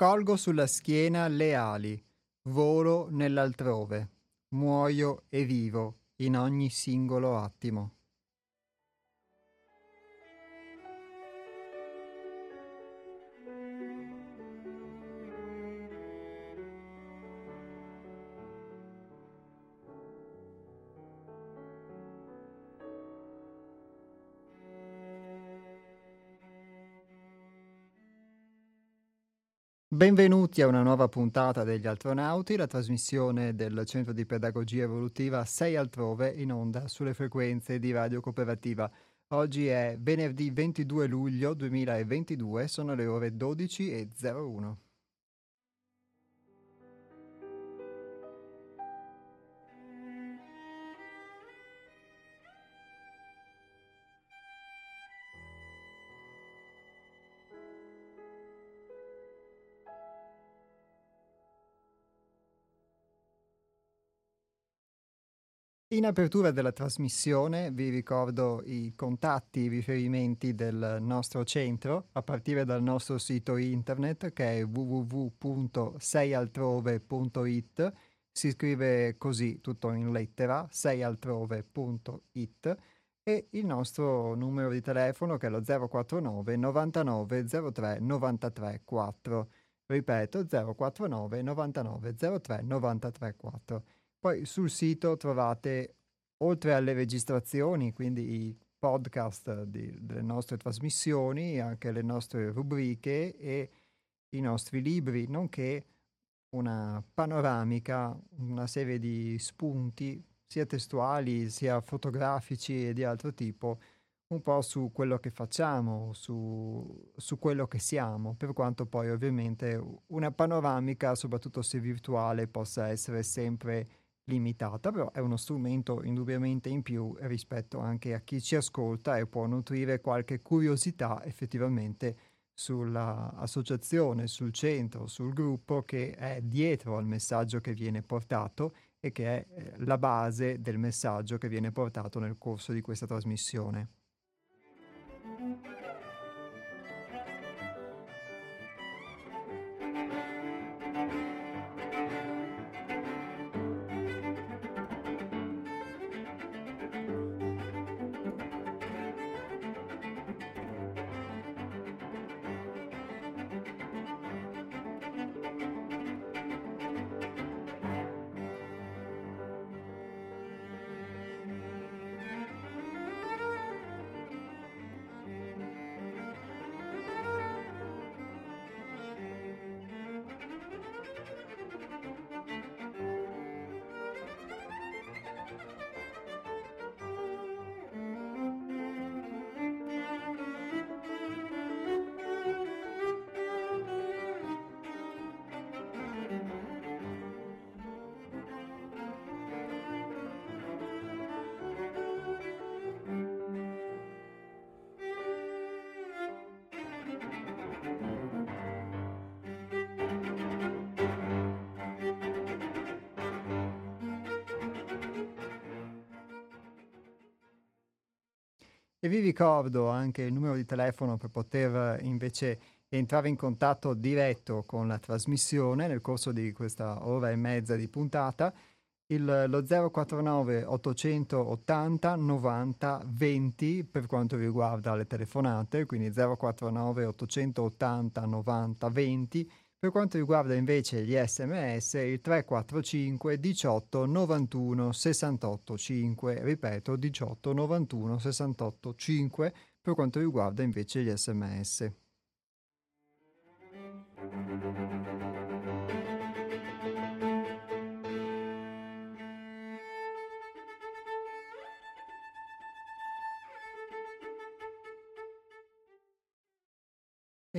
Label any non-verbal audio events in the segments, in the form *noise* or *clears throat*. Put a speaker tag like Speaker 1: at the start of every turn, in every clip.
Speaker 1: Raccolgo sulla schiena le ali, volo nell'altrove, muoio e vivo in ogni singolo attimo. Benvenuti a una nuova puntata degli Astronauti, la trasmissione del Centro di Pedagogia Evolutiva 6 altrove in onda sulle frequenze di Radio Cooperativa. Oggi è venerdì 22 luglio 2022, sono le ore 12.01. In apertura della trasmissione vi ricordo i contatti, i riferimenti del nostro centro a partire dal nostro sito internet che è www.seialtrove.it si scrive così tutto in lettera seialtrove.it e il nostro numero di telefono che è lo 049 99 03 93 4 ripeto 049 99 03 93 4 poi sul sito trovate, oltre alle registrazioni, quindi i podcast di, delle nostre trasmissioni, anche le nostre rubriche e i nostri libri, nonché una panoramica, una serie di spunti, sia testuali sia fotografici e di altro tipo, un po' su quello che facciamo, su, su, quello che siamo, per quanto poi ovviamente una panoramica, soprattutto se virtuale, possa essere sempre limitata, però è uno strumento indubbiamente in più rispetto anche a chi ci ascolta e può nutrire qualche curiosità effettivamente sull'associazione, sul centro, sul gruppo che è dietro al messaggio che viene portato e che è eh, la base del messaggio che viene portato nel corso di questa trasmissione. Vi ricordo anche il numero di telefono per poter invece entrare in contatto diretto con la trasmissione nel corso di questa ora e mezza di puntata, il, lo 049 880 90 20 per quanto riguarda le telefonate, quindi 049 880 90 20 per quanto riguarda invece gli sms, il 345 18 91 68 5, ripeto 18 91 68 5 per quanto riguarda invece gli sms.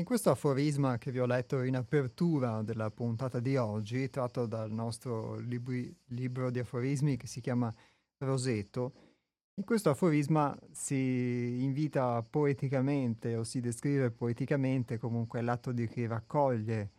Speaker 1: In questo aforisma che vi ho letto in apertura della puntata di oggi, tratto dal nostro libri, libro di aforismi che si chiama Roseto, in questo aforisma si invita poeticamente o si descrive poeticamente comunque l'atto di chi raccoglie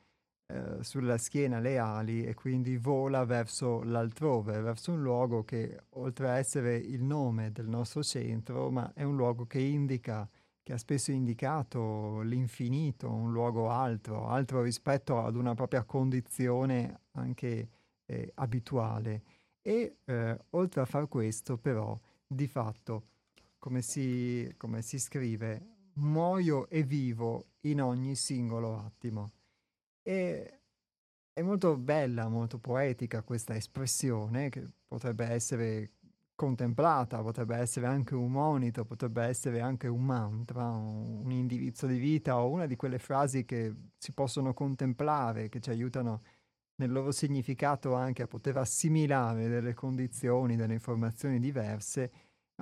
Speaker 1: eh, sulla schiena le ali e quindi vola verso l'altrove, verso un luogo che oltre a essere il nome del nostro centro, ma è un luogo che indica che ha spesso indicato l'infinito, un luogo altro, altro rispetto ad una propria condizione anche eh, abituale. E eh, oltre a far questo, però, di fatto, come si, come si scrive, muoio e vivo in ogni singolo attimo. E è molto bella, molto poetica questa espressione che potrebbe essere contemplata, potrebbe essere anche un monito, potrebbe essere anche un mantra, un indirizzo di vita o una di quelle frasi che si possono contemplare, che ci aiutano nel loro significato anche a poter assimilare delle condizioni, delle informazioni diverse.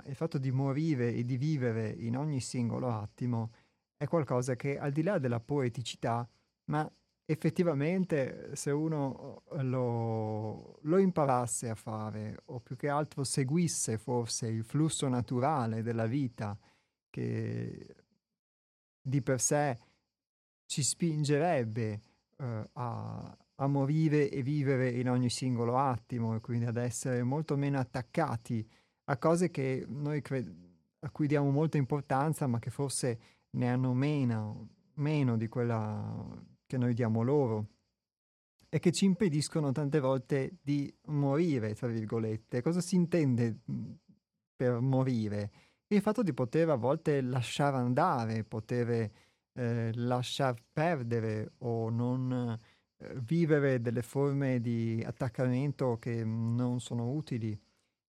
Speaker 1: Il fatto di morire e di vivere in ogni singolo attimo è qualcosa che al di là della poeticità, ma effettivamente se uno eh, lo, lo, imparasse a fare o più che altro seguisse forse il flusso naturale della vita che di per sé ci spingerebbe uh, a, a morire e vivere in ogni singolo attimo e quindi ad essere molto meno attaccati a cose che noi cre- a cui diamo molta importanza ma che forse ne hanno meno, meno di quella che noi diamo loro e che ci impediscono tante volte di morire, tra virgolette. Cosa si intende mhmm, per morire? Il fatto di poter a volte lasciare andare, poter eh, lasciar perdere o non eh, vivere delle forme di attaccamento che non sono utili.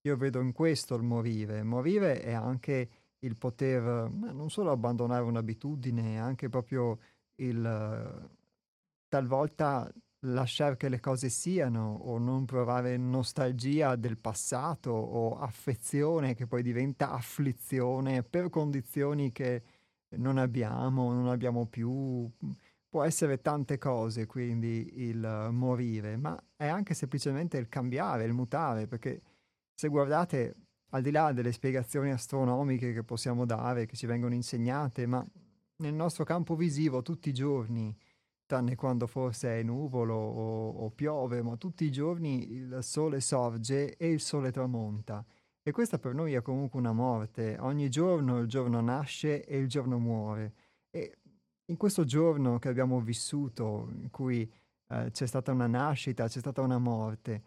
Speaker 1: Io vedo in questo il morire. Morire è anche il poter non solo abbandonare un'abitudine, anche proprio il talvolta lasciare che le cose siano o non provare nostalgia del passato o affezione che poi diventa afflizione per condizioni che non abbiamo, non abbiamo più. Può essere tante cose, quindi il morire, ma è anche semplicemente il cambiare, il mutare, perché se guardate, al di là delle spiegazioni astronomiche che possiamo dare, che ci vengono insegnate, ma nel nostro campo visivo tutti i giorni, tranne quando forse è nuvolo o, o, piove, ma tutti i giorni il sole sorge e il sole tramonta. E questa per noi è comunque una morte. Ogni giorno il giorno nasce e il giorno muore. E in questo giorno che abbiamo vissuto, in cui eh, c'è stata una nascita, c'è stata una morte,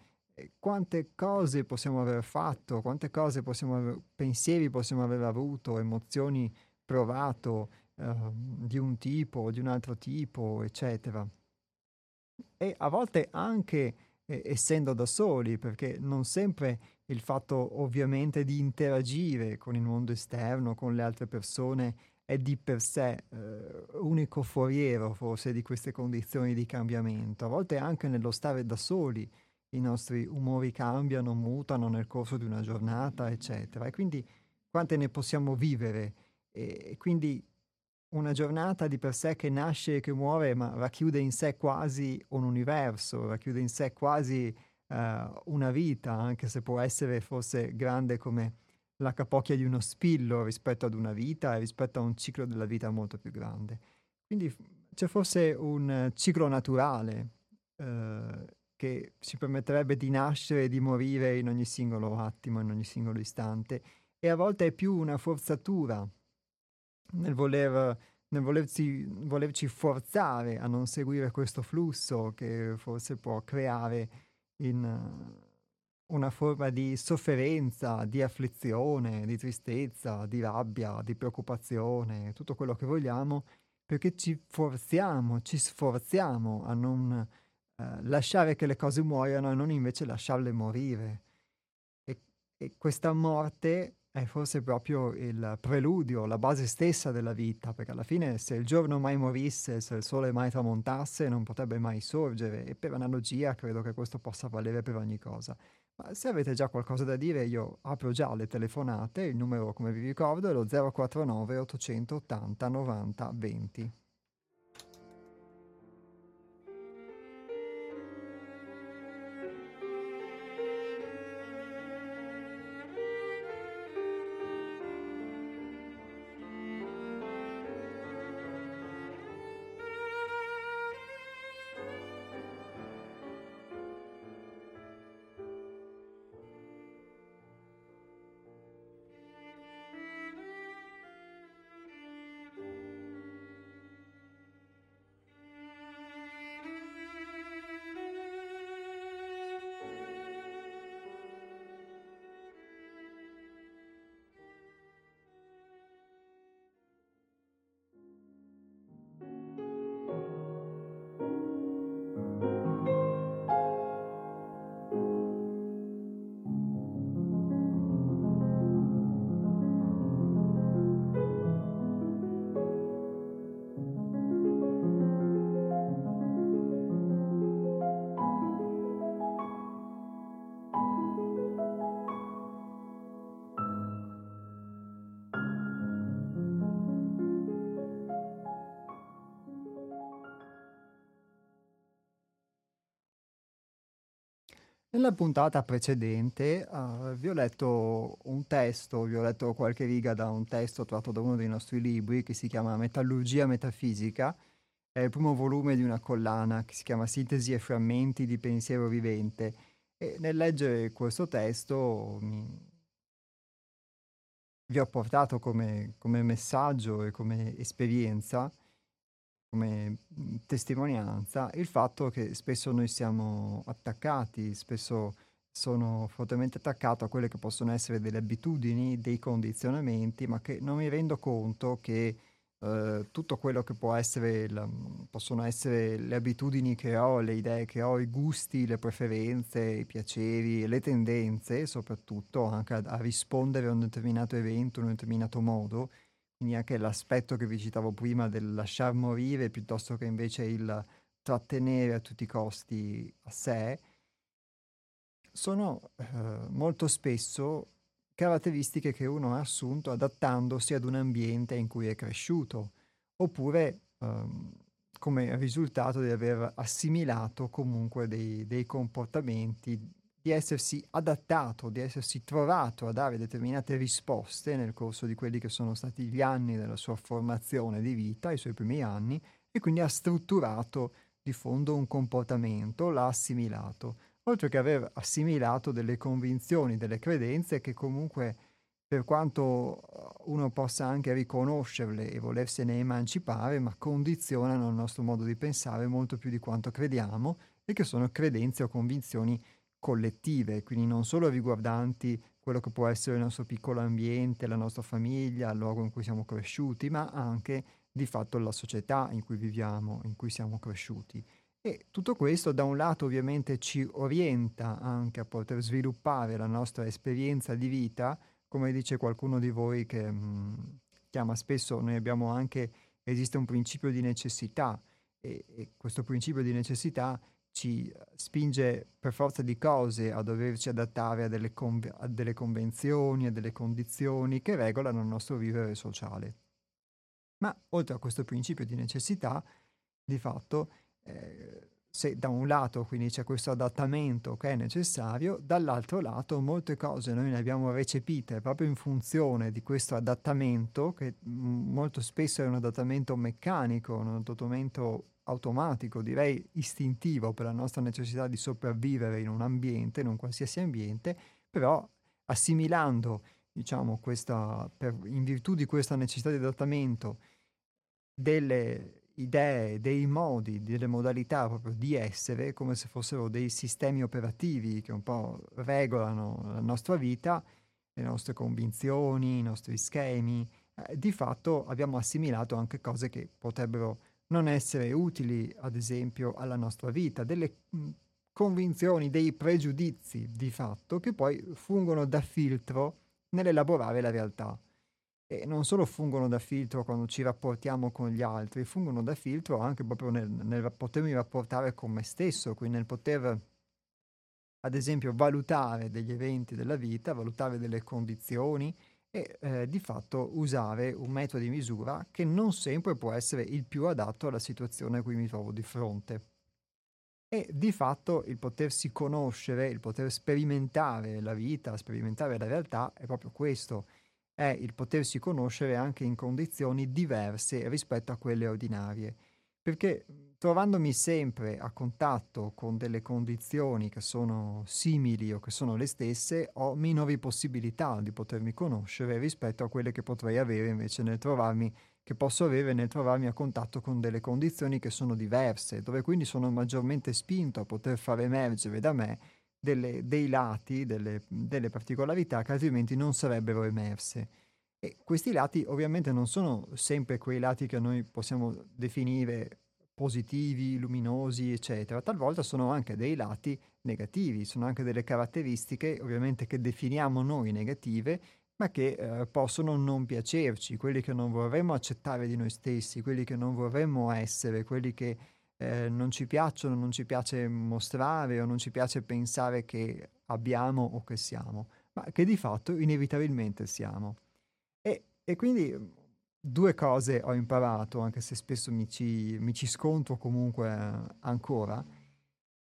Speaker 1: quante cose possiamo aver fatto, quante cose possiamo aver, pensieri possiamo aver avuto, emozioni provato, Ehm, di un tipo o di un altro tipo, eccetera. E a volte anche eh, essendo da soli, perché non sempre il fatto ovviamente di interagire con il mondo esterno, con le altre persone, è di per sé eh, unico foriero forse di queste condizioni di cambiamento. A volte anche nello stare da soli i nostri umori cambiano, mutano nel corso di una giornata, eccetera. E quindi quante ne possiamo vivere? E quindi una giornata di per sé che nasce e che muore, ma racchiude in sé quasi un universo, racchiude in sé quasi uh, una vita, anche se può essere forse grande come la capocchia di uno spillo rispetto ad una vita e rispetto a un ciclo della vita molto più grande. Quindi c'è forse un ciclo naturale uh, che ci permetterebbe di nascere e di morire in ogni singolo attimo, in ogni singolo istante, e a volte è più una forzatura nel, voler, nel volerci, volerci forzare a non seguire questo flusso che forse può creare in una forma di sofferenza, di afflizione, di tristezza, di rabbia, di preoccupazione, tutto quello che vogliamo, perché ci forziamo, ci sforziamo a non eh, lasciare che le cose muoiano e non invece lasciarle morire. E, e questa morte è forse proprio il preludio, la base stessa della vita, perché alla fine se il giorno mai morisse, se il sole mai tramontasse, non potrebbe mai sorgere e per analogia credo che questo possa valere per ogni cosa. Ma se avete già qualcosa da dire, io apro già le telefonate, il numero come vi ricordo è lo 049 880 90 20. Nella puntata precedente uh, vi ho letto un testo, vi ho letto qualche riga da un testo tratto da uno dei nostri libri che si chiama Metallurgia Metafisica, è il primo volume di una collana che si chiama Sintesi e frammenti di pensiero vivente. E nel leggere questo testo mi... vi ho portato come, come messaggio e come esperienza come mhmm, testimonianza il fatto che spesso noi siamo attaccati, spesso sono fortemente attaccato a quelle che possono essere delle abitudini, dei condizionamenti, ma che non mi rendo conto che eh, tutto quello che può essere, la, mhmm, possono essere le abitudini che ho, le idee che ho, i gusti, le preferenze, i piaceri, le tendenze, soprattutto anche a, a rispondere a un determinato evento in un determinato modo, quindi anche l'aspetto che vi citavo prima del lasciar morire piuttosto che invece il trattenere a tutti i costi a sé, sono eh, molto spesso caratteristiche che uno ha assunto adattandosi ad un ambiente in cui è cresciuto, oppure ehm, come risultato di aver assimilato comunque dei, dei comportamenti di essersi adattato, di essersi trovato a dare determinate risposte nel corso di quelli che sono stati gli anni della sua formazione di vita, i suoi primi anni, e quindi ha strutturato di fondo un comportamento, l'ha assimilato, oltre che aver assimilato delle convinzioni, delle credenze che comunque per quanto uno possa anche riconoscerle e volersene emancipare, ma condizionano il nostro modo di pensare molto più di quanto crediamo e che sono credenze o convinzioni collettive, quindi non solo riguardanti quello che può essere il nostro piccolo ambiente, la nostra famiglia, il luogo in cui siamo cresciuti, ma anche di fatto la società in cui viviamo, in cui siamo cresciuti. E tutto questo da un lato ovviamente ci orienta anche a poter sviluppare la nostra esperienza di vita, come dice qualcuno di voi che mh, mm, chiama spesso, noi abbiamo anche, esiste un principio di necessità e, e questo principio di necessità ci spinge per forza di cose a doverci adattare a delle, conv- a delle convenzioni, a delle condizioni che regolano il nostro vivere sociale. Ma oltre a questo principio di necessità, di fatto, eh, se da un lato quindi c'è questo adattamento che è necessario, dall'altro lato molte cose noi le abbiamo recepite proprio in funzione di questo adattamento, che molto spesso è un adattamento meccanico, un adattamento automatico, direi istintivo per la nostra necessità di sopravvivere in un ambiente, in un qualsiasi ambiente, però assimilando, diciamo, questa, per, in virtù di questa necessità di adattamento, delle idee, dei modi, delle modalità proprio di essere, come se fossero dei sistemi operativi che un po' regolano la nostra vita, le nostre convinzioni, i nostri schemi, eh, di fatto abbiamo assimilato anche cose che potrebbero non essere utili, ad esempio, alla nostra vita, delle convinzioni, dei pregiudizi di fatto che poi fungono da filtro nell'elaborare la realtà. E non solo fungono da filtro quando ci rapportiamo con gli altri, fungono da filtro anche proprio nel, nel potermi rapportare con me stesso, quindi nel poter, ad esempio, valutare degli eventi della vita, valutare delle condizioni, e eh, di fatto usare un metodo di misura che non sempre può essere il più adatto alla situazione a cui mi trovo di fronte. E di fatto il potersi conoscere, il poter sperimentare la vita, sperimentare la realtà è proprio questo, è il potersi conoscere anche in condizioni diverse rispetto a quelle ordinarie. Perché trovandomi sempre a contatto con delle condizioni che sono simili o che sono le stesse, ho minori possibilità di potermi conoscere rispetto a quelle che potrei avere invece nel trovarmi, che posso avere nel trovarmi a contatto con delle condizioni che sono diverse, dove quindi sono maggiormente spinto a poter far emergere da me delle, dei lati, delle, delle particolarità che altrimenti non sarebbero emerse. E questi lati ovviamente non sono sempre quei lati che noi possiamo definire positivi, luminosi, eccetera. Talvolta sono anche dei lati negativi, sono anche delle caratteristiche ovviamente che definiamo noi negative, ma che eh, possono non piacerci, quelli che non vorremmo accettare di noi stessi, quelli che non vorremmo essere, quelli che eh, non ci piacciono, non ci piace mostrare o non ci piace pensare che abbiamo o che siamo, ma che di fatto inevitabilmente siamo. E, e quindi due cose ho imparato, anche se spesso mi ci, mi ci scontro comunque ancora,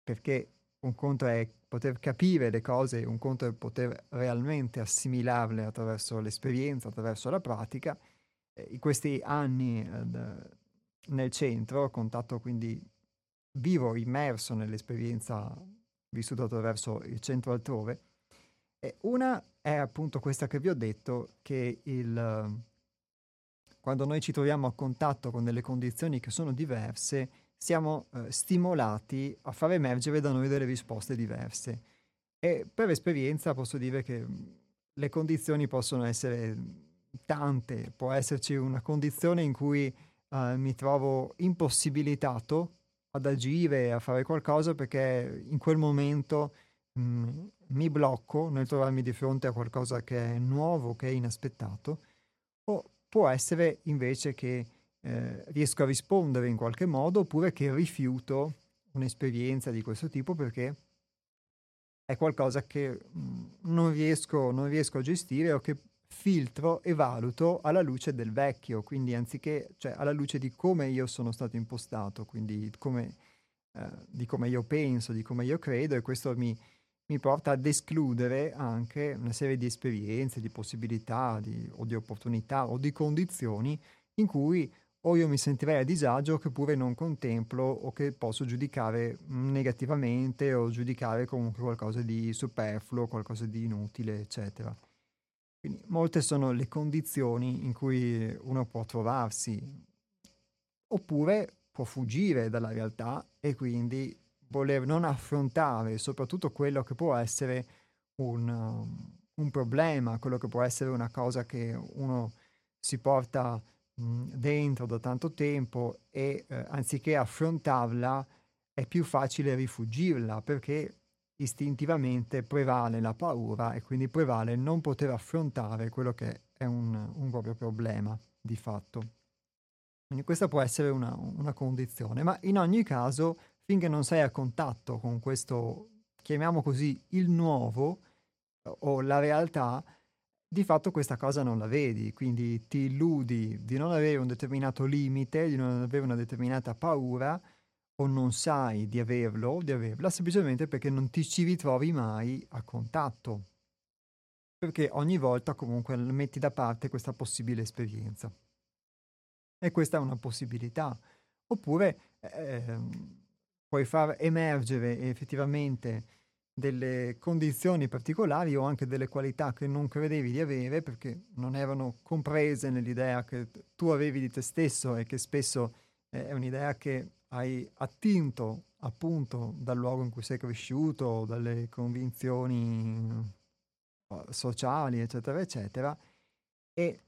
Speaker 1: perché un conto è poter capire le cose, un conto è poter realmente assimilarle attraverso l'esperienza, attraverso la pratica. In questi anni eh, nel centro, contatto quindi vivo, immerso nell'esperienza vissuta attraverso il centro altrove, e una è appunto questa che vi ho detto, che il, quando noi ci troviamo a contatto con delle condizioni che sono diverse, siamo eh, stimolati a far emergere da noi delle risposte diverse. E per esperienza posso dire che mm, le condizioni possono essere tante, può esserci una condizione in cui eh, mi trovo impossibilitato ad agire, a fare qualcosa perché in quel momento mh, mm, mi blocco nel trovarmi di fronte a qualcosa che è nuovo, che è inaspettato, o può essere invece che eh, riesco a rispondere in qualche modo oppure che rifiuto un'esperienza di questo tipo perché è qualcosa che mm, non, riesco, non riesco a gestire o che filtro e valuto alla luce del vecchio, quindi anziché, cioè alla luce di come io sono stato impostato, quindi come, eh, di come io penso, di come io credo e questo mi, mi, porta ad escludere anche una serie di esperienze, di possibilità di, o di opportunità o di condizioni in cui o io mi sentirei a disagio che pure non contemplo o che posso giudicare negativamente o giudicare comunque qualcosa di superfluo, qualcosa di inutile, eccetera. Quindi molte sono le condizioni in cui uno può trovarsi, oppure può fuggire dalla realtà e quindi voler non affrontare soprattutto quello che può essere un, um, un problema, quello che può essere una cosa che uno si porta mh, dentro da tanto tempo e eh, anziché affrontarla è più facile rifugirla perché istintivamente prevale la paura e quindi prevale non poter affrontare quello che è un, un proprio problema di fatto. Quindi questa può essere una, una, condizione, ma in ogni caso, finché non sei a contatto con questo, chiamiamo così, il nuovo o la realtà, di fatto questa cosa non la vedi, quindi ti illudi di non avere un determinato limite, di non avere una determinata paura, o non sai di averlo o di averla semplicemente perché non ti ci ritrovi mai a contatto. Perché ogni volta comunque metti da parte questa possibile esperienza. E questa è una possibilità. Oppure eh, puoi far emergere effettivamente delle condizioni particolari o anche delle qualità che non credevi di avere perché non erano comprese nell'idea che tu avevi di te stesso e che spesso è un'idea che hai attinto appunto dal luogo in cui sei cresciuto, dalle convinzioni eh, sociali, eccetera, eccetera, e,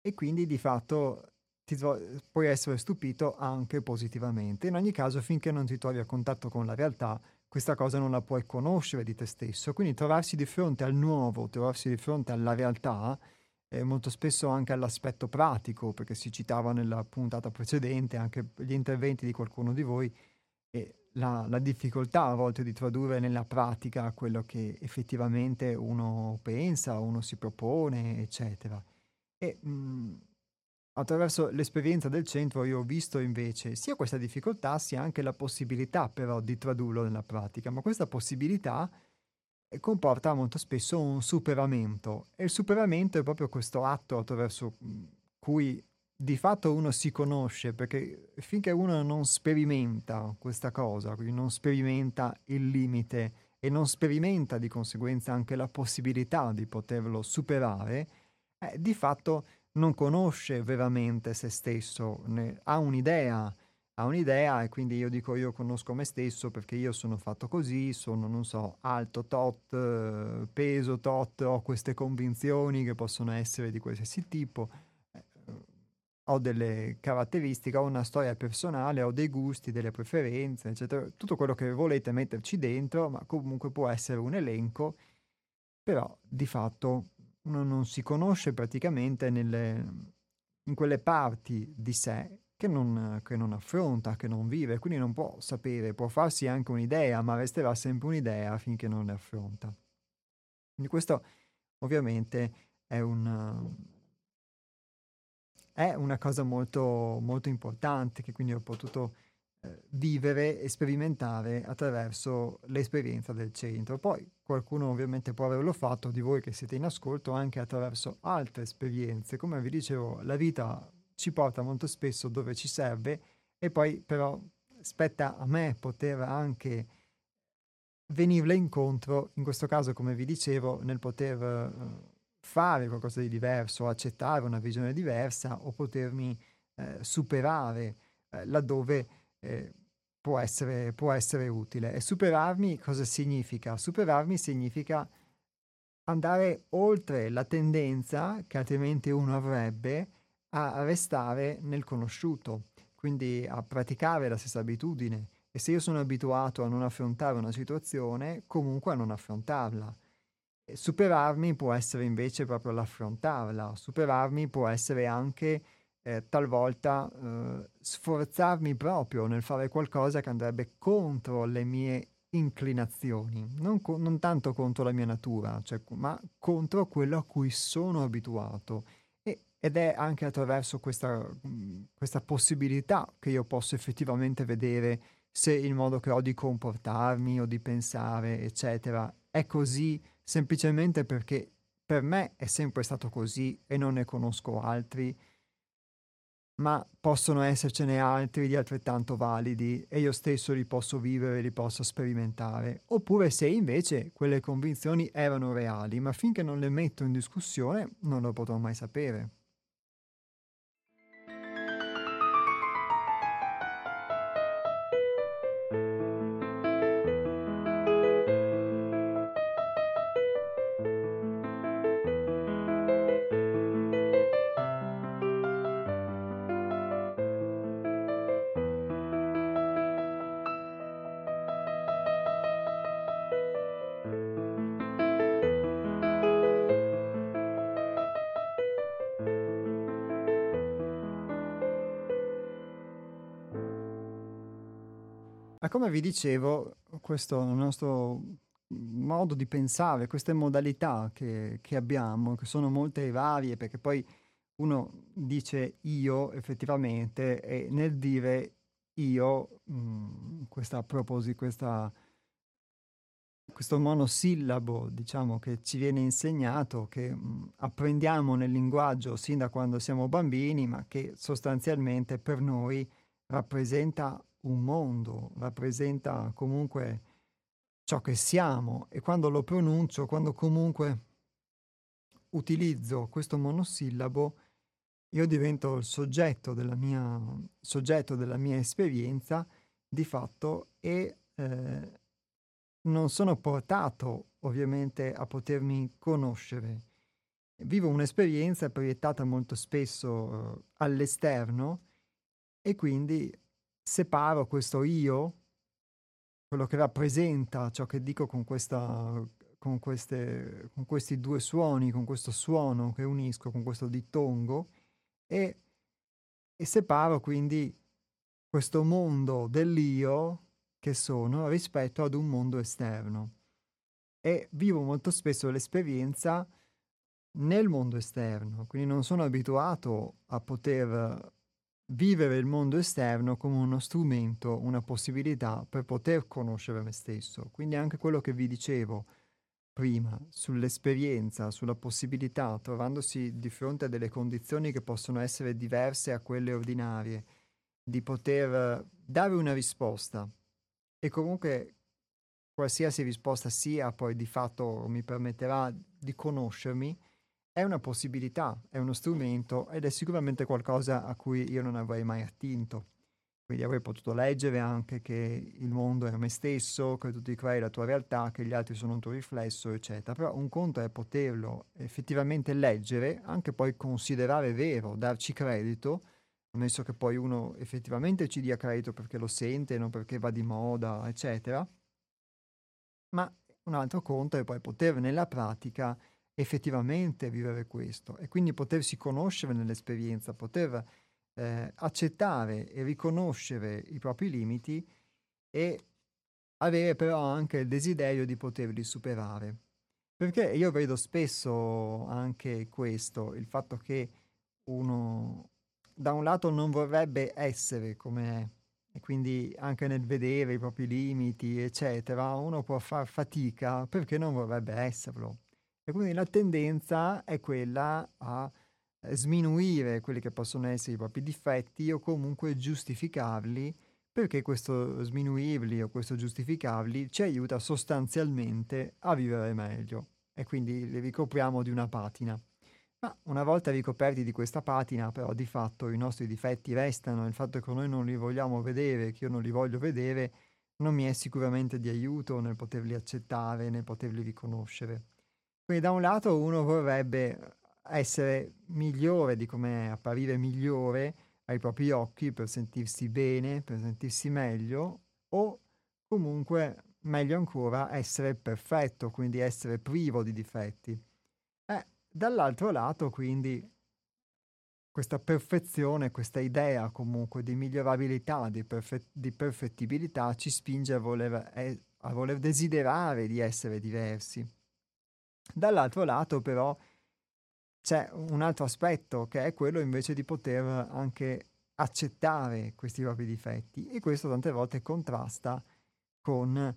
Speaker 1: e quindi di fatto ti puoi essere stupito anche positivamente. In ogni caso, finché non ti trovi a contatto con la realtà, questa cosa non la puoi conoscere di te stesso. Quindi trovarsi di fronte al nuovo, trovarsi di fronte alla realtà, eh, molto spesso anche all'aspetto pratico, perché si citava nella puntata precedente anche gli interventi di qualcuno di voi e la, la difficoltà a volte di tradurre nella pratica quello che effettivamente uno pensa, uno si propone, eccetera. E mh, attraverso l'esperienza del centro io ho visto invece sia questa difficoltà sia anche la possibilità però di tradurlo nella pratica, ma questa possibilità comporta molto spesso un superamento. E il superamento è proprio questo atto attraverso mhmm, cui di fatto uno si conosce perché finché uno non sperimenta questa cosa, quindi non sperimenta il limite e non sperimenta di conseguenza anche la possibilità di poterlo superare, eh, di fatto non conosce veramente se stesso, ne, ha un'idea ha un'idea e quindi io dico io conosco me stesso perché io sono fatto così, sono, non so, alto tot, peso tot, ho queste convinzioni che possono essere di qualsiasi tipo, eh, ho delle caratteristiche, ho una storia personale, ho dei gusti, delle preferenze, eccetera, tutto quello che volete metterci dentro, ma comunque può essere un elenco, però di fatto uno non si conosce praticamente nelle, in quelle parti di sé che non, che non affronta, che non vive, quindi non può sapere, può farsi anche un'idea, ma resterà sempre un'idea finché non le affronta. Quindi questo ovviamente è, un, è una cosa molto, molto importante che quindi ho potuto vivere e sperimentare attraverso l'esperienza del centro. Poi qualcuno ovviamente può averlo fatto di voi che siete in ascolto anche attraverso altre esperienze. Come vi dicevo, la vita ci porta molto spesso dove ci serve e poi però spetta a me poter anche venirle incontro, in questo caso come vi dicevo, nel poter uh, fare qualcosa di diverso, accettare una visione diversa o potermi uh, superare uh, laddove eh, può, essere, può essere utile. E superarmi cosa significa? Superarmi significa andare oltre la tendenza che altrimenti uno avrebbe a restare nel conosciuto, quindi a praticare la stessa abitudine. E se io sono abituato a non affrontare una situazione, comunque a non affrontarla. Superarmi può essere invece proprio l'affrontarla. Superarmi può essere anche eh, talvolta eh, sforzarmi proprio nel fare qualcosa che andrebbe contro le mie inclinazioni, non, co- non tanto contro la mia natura, cioè, ma contro quello a cui sono abituato. E, ed è anche attraverso questa, questa possibilità che io posso effettivamente vedere se il modo che ho di comportarmi o di pensare, eccetera, è così semplicemente perché per me è sempre stato così e non ne conosco altri ma possono essercene altri di altrettanto validi e io stesso li posso vivere, li posso sperimentare. Oppure se invece quelle convinzioni erano reali, ma finché non le metto in discussione non lo potrò mai sapere. Vi dicevo, questo nostro modo di pensare, queste modalità che, che abbiamo, che sono molte e varie, perché poi uno dice io effettivamente e nel dire io, mh, mm, questa proposi, questa, questo monosillabo, diciamo, che ci viene insegnato, che mh, mm, apprendiamo nel linguaggio sin da quando siamo bambini, ma che sostanzialmente per noi rappresenta un mondo, rappresenta comunque ciò che siamo e quando lo pronuncio, quando comunque utilizzo questo monosillabo, io divento il soggetto della mia, soggetto della mia esperienza di fatto e eh, non sono portato ovviamente a potermi conoscere. Vivo un'esperienza proiettata molto spesso eh, all'esterno e quindi separo questo io, quello che rappresenta ciò che dico con, questa, con, queste, con questi due suoni, con questo suono che unisco, con questo dittongo, e, e separo quindi questo mondo dell'io che sono rispetto ad un mondo esterno. E vivo molto spesso l'esperienza nel mondo esterno, quindi non sono abituato a poter vivere il mondo esterno come uno strumento, una possibilità per poter conoscere me stesso. Quindi anche quello che vi dicevo prima sull'esperienza, sulla possibilità, trovandosi di fronte a delle condizioni che possono essere diverse a quelle ordinarie, di poter dare una risposta e comunque qualsiasi risposta sia poi di fatto mi permetterà di conoscermi, è una possibilità, è uno strumento ed è sicuramente qualcosa a cui io non avrei mai attinto. Quindi avrei potuto leggere anche che il mondo è me stesso, che tu ti crei la tua realtà, che gli altri sono un tuo riflesso, eccetera. Però un conto è poterlo effettivamente leggere, anche poi considerare vero, darci credito, ammesso che poi uno effettivamente ci dia credito perché lo sente, non perché va di moda, eccetera. Ma un altro conto è poi poter nella pratica effettivamente vivere questo e quindi potersi conoscere nell'esperienza, poter eh, accettare e riconoscere i propri limiti e avere però anche il desiderio di poterli superare. Perché io vedo spesso anche questo, il fatto che uno da un lato non vorrebbe essere come è, e quindi anche nel vedere i propri limiti, eccetera, uno può far fatica perché non vorrebbe esserlo. E quindi la tendenza è quella a eh, sminuire quelli che possono essere i propri difetti o comunque giustificarli perché questo sminuirli o questo giustificarli ci aiuta sostanzialmente a vivere meglio e quindi li ricopriamo di una patina. Ma una volta ricoperti di questa patina, però di fatto i nostri difetti restano, il fatto che noi non li vogliamo vedere, che io non li voglio vedere, non mi è sicuramente di aiuto nel poterli accettare, nel poterli riconoscere. Quindi da un lato uno vorrebbe essere migliore di come apparire migliore ai propri occhi per sentirsi bene, per sentirsi meglio, o comunque meglio ancora essere perfetto, quindi essere privo di difetti. Eh, dall'altro lato, quindi, questa perfezione, questa idea comunque di migliorabilità, di, perfe- di perfettibilità ci spinge a voler, eh, a voler desiderare di essere diversi. Dall'altro lato, però, c'è un altro aspetto che è quello invece di poter anche accettare questi propri difetti e questo tante volte contrasta con eh,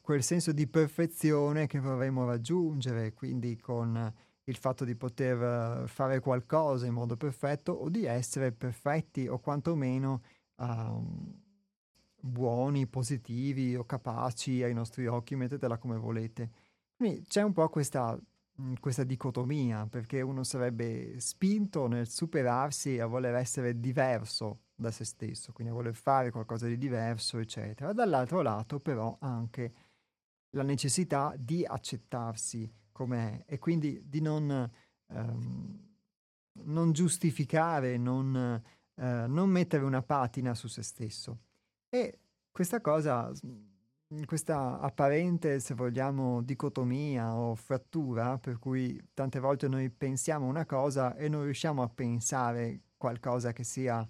Speaker 1: quel senso di perfezione che vorremmo raggiungere, quindi con il fatto di poter fare qualcosa in modo perfetto o di essere perfetti o quantomeno um, buoni, positivi o capaci ai nostri occhi, mettetela come volete. Quindi c'è un po' questa Mhmm, questa dicotomia, perché uno sarebbe spinto nel superarsi a voler essere diverso da se stesso, quindi a voler fare qualcosa di diverso, eccetera. Dall'altro lato però anche la necessità di accettarsi com'è e quindi di non, ehm, non giustificare, non, eh, non mettere una patina su se stesso. E questa cosa questa apparente, se vogliamo, dicotomia o frattura, per cui tante volte noi pensiamo una cosa e non riusciamo a pensare qualcosa che sia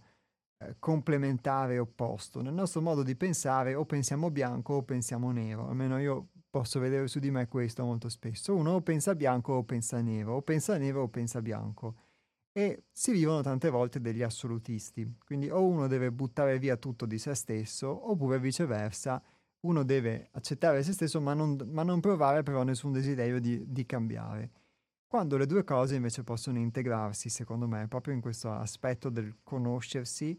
Speaker 1: eh, complementare opposto. Nel nostro modo di pensare o pensiamo bianco o pensiamo nero, almeno io posso vedere su di me questo molto spesso. Uno o pensa bianco o pensa nero, o pensa nero o pensa bianco. E si vivono tante volte degli assolutisti, quindi o uno deve buttare via tutto di se stesso, oppure viceversa uno deve accettare se stesso ma non, ma non provare però nessun desiderio di, di, cambiare. Quando le due cose invece possono integrarsi, secondo me, proprio in questo aspetto del conoscersi,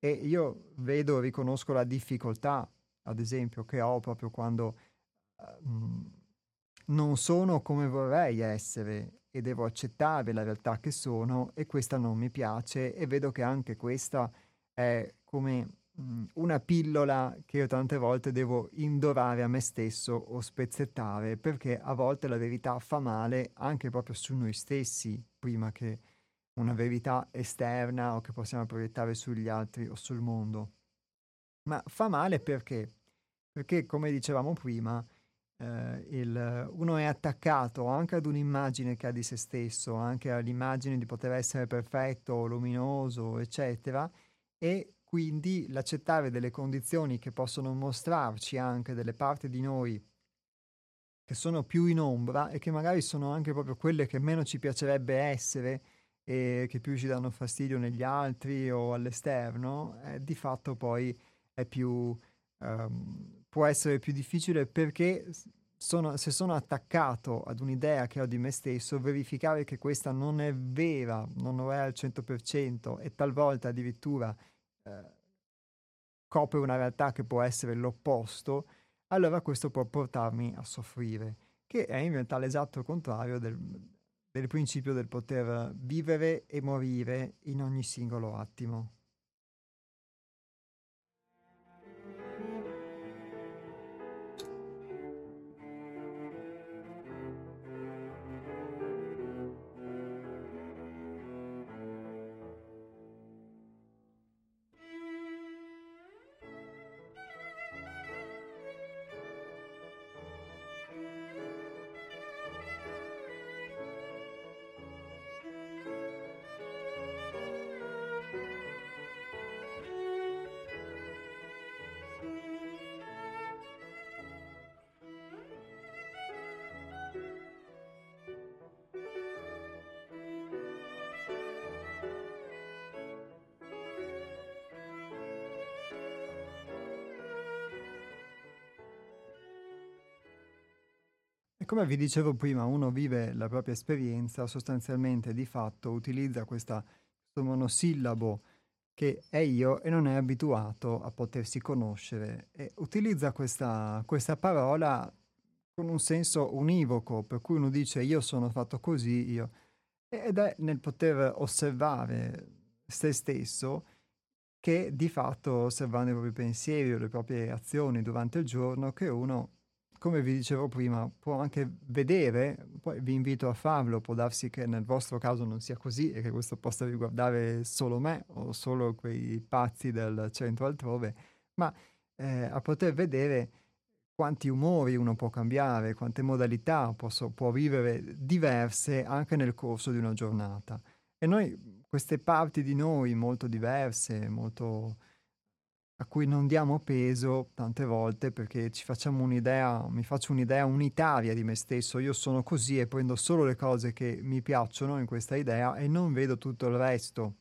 Speaker 1: e io vedo, riconosco la difficoltà, ad esempio, che ho proprio quando uh, non sono come vorrei essere e devo accettare la realtà che sono e questa non mi piace e vedo che anche questa è come una pillola che io tante volte devo indorare a me stesso o spezzettare perché a volte la verità fa male anche proprio su noi stessi prima che una verità esterna o che possiamo proiettare sugli altri o sul mondo. Ma fa male perché? Perché come dicevamo prima, eh, il, uno è attaccato anche ad un'immagine che ha di se stesso, anche all'immagine di poter essere perfetto, luminoso, eccetera, e quindi l'accettare delle condizioni che possono mostrarci anche delle parti di noi che sono più in ombra e che magari sono anche proprio quelle che meno ci piacerebbe essere e che più ci danno fastidio negli altri o all'esterno, eh, di fatto poi è più, um, può essere più difficile perché sono, se sono attaccato ad un'idea che ho di me stesso, verificare che questa non è vera, non lo è al 100% e talvolta addirittura eh, copre una realtà che può essere l'opposto, allora questo può portarmi a soffrire, che è in realtà l'esatto contrario del, del principio del poter vivere e morire in ogni singolo attimo. Come vi dicevo prima, uno vive la propria esperienza, sostanzialmente di fatto utilizza questa, questo monosillabo che è io e non è abituato a potersi conoscere e utilizza questa, questa parola con un senso univoco, per cui uno dice io sono fatto così, io. Ed è nel poter osservare se stesso che di fatto osservando i propri pensieri o le proprie azioni durante il giorno che uno come vi dicevo prima, può anche vedere, poi vi invito a farlo, può darsi che nel vostro caso non sia così e che questo possa riguardare solo me o solo quei pazzi del centro altrove, ma eh, a poter vedere quanti umori uno può cambiare, quante modalità posso, può vivere diverse anche nel corso di una giornata. E noi, queste parti di noi molto diverse, molto a cui non diamo peso tante volte perché ci facciamo un'idea, mi faccio un'idea unitaria di me stesso, io sono così e prendo solo le cose che mi piacciono in questa idea e non vedo tutto il resto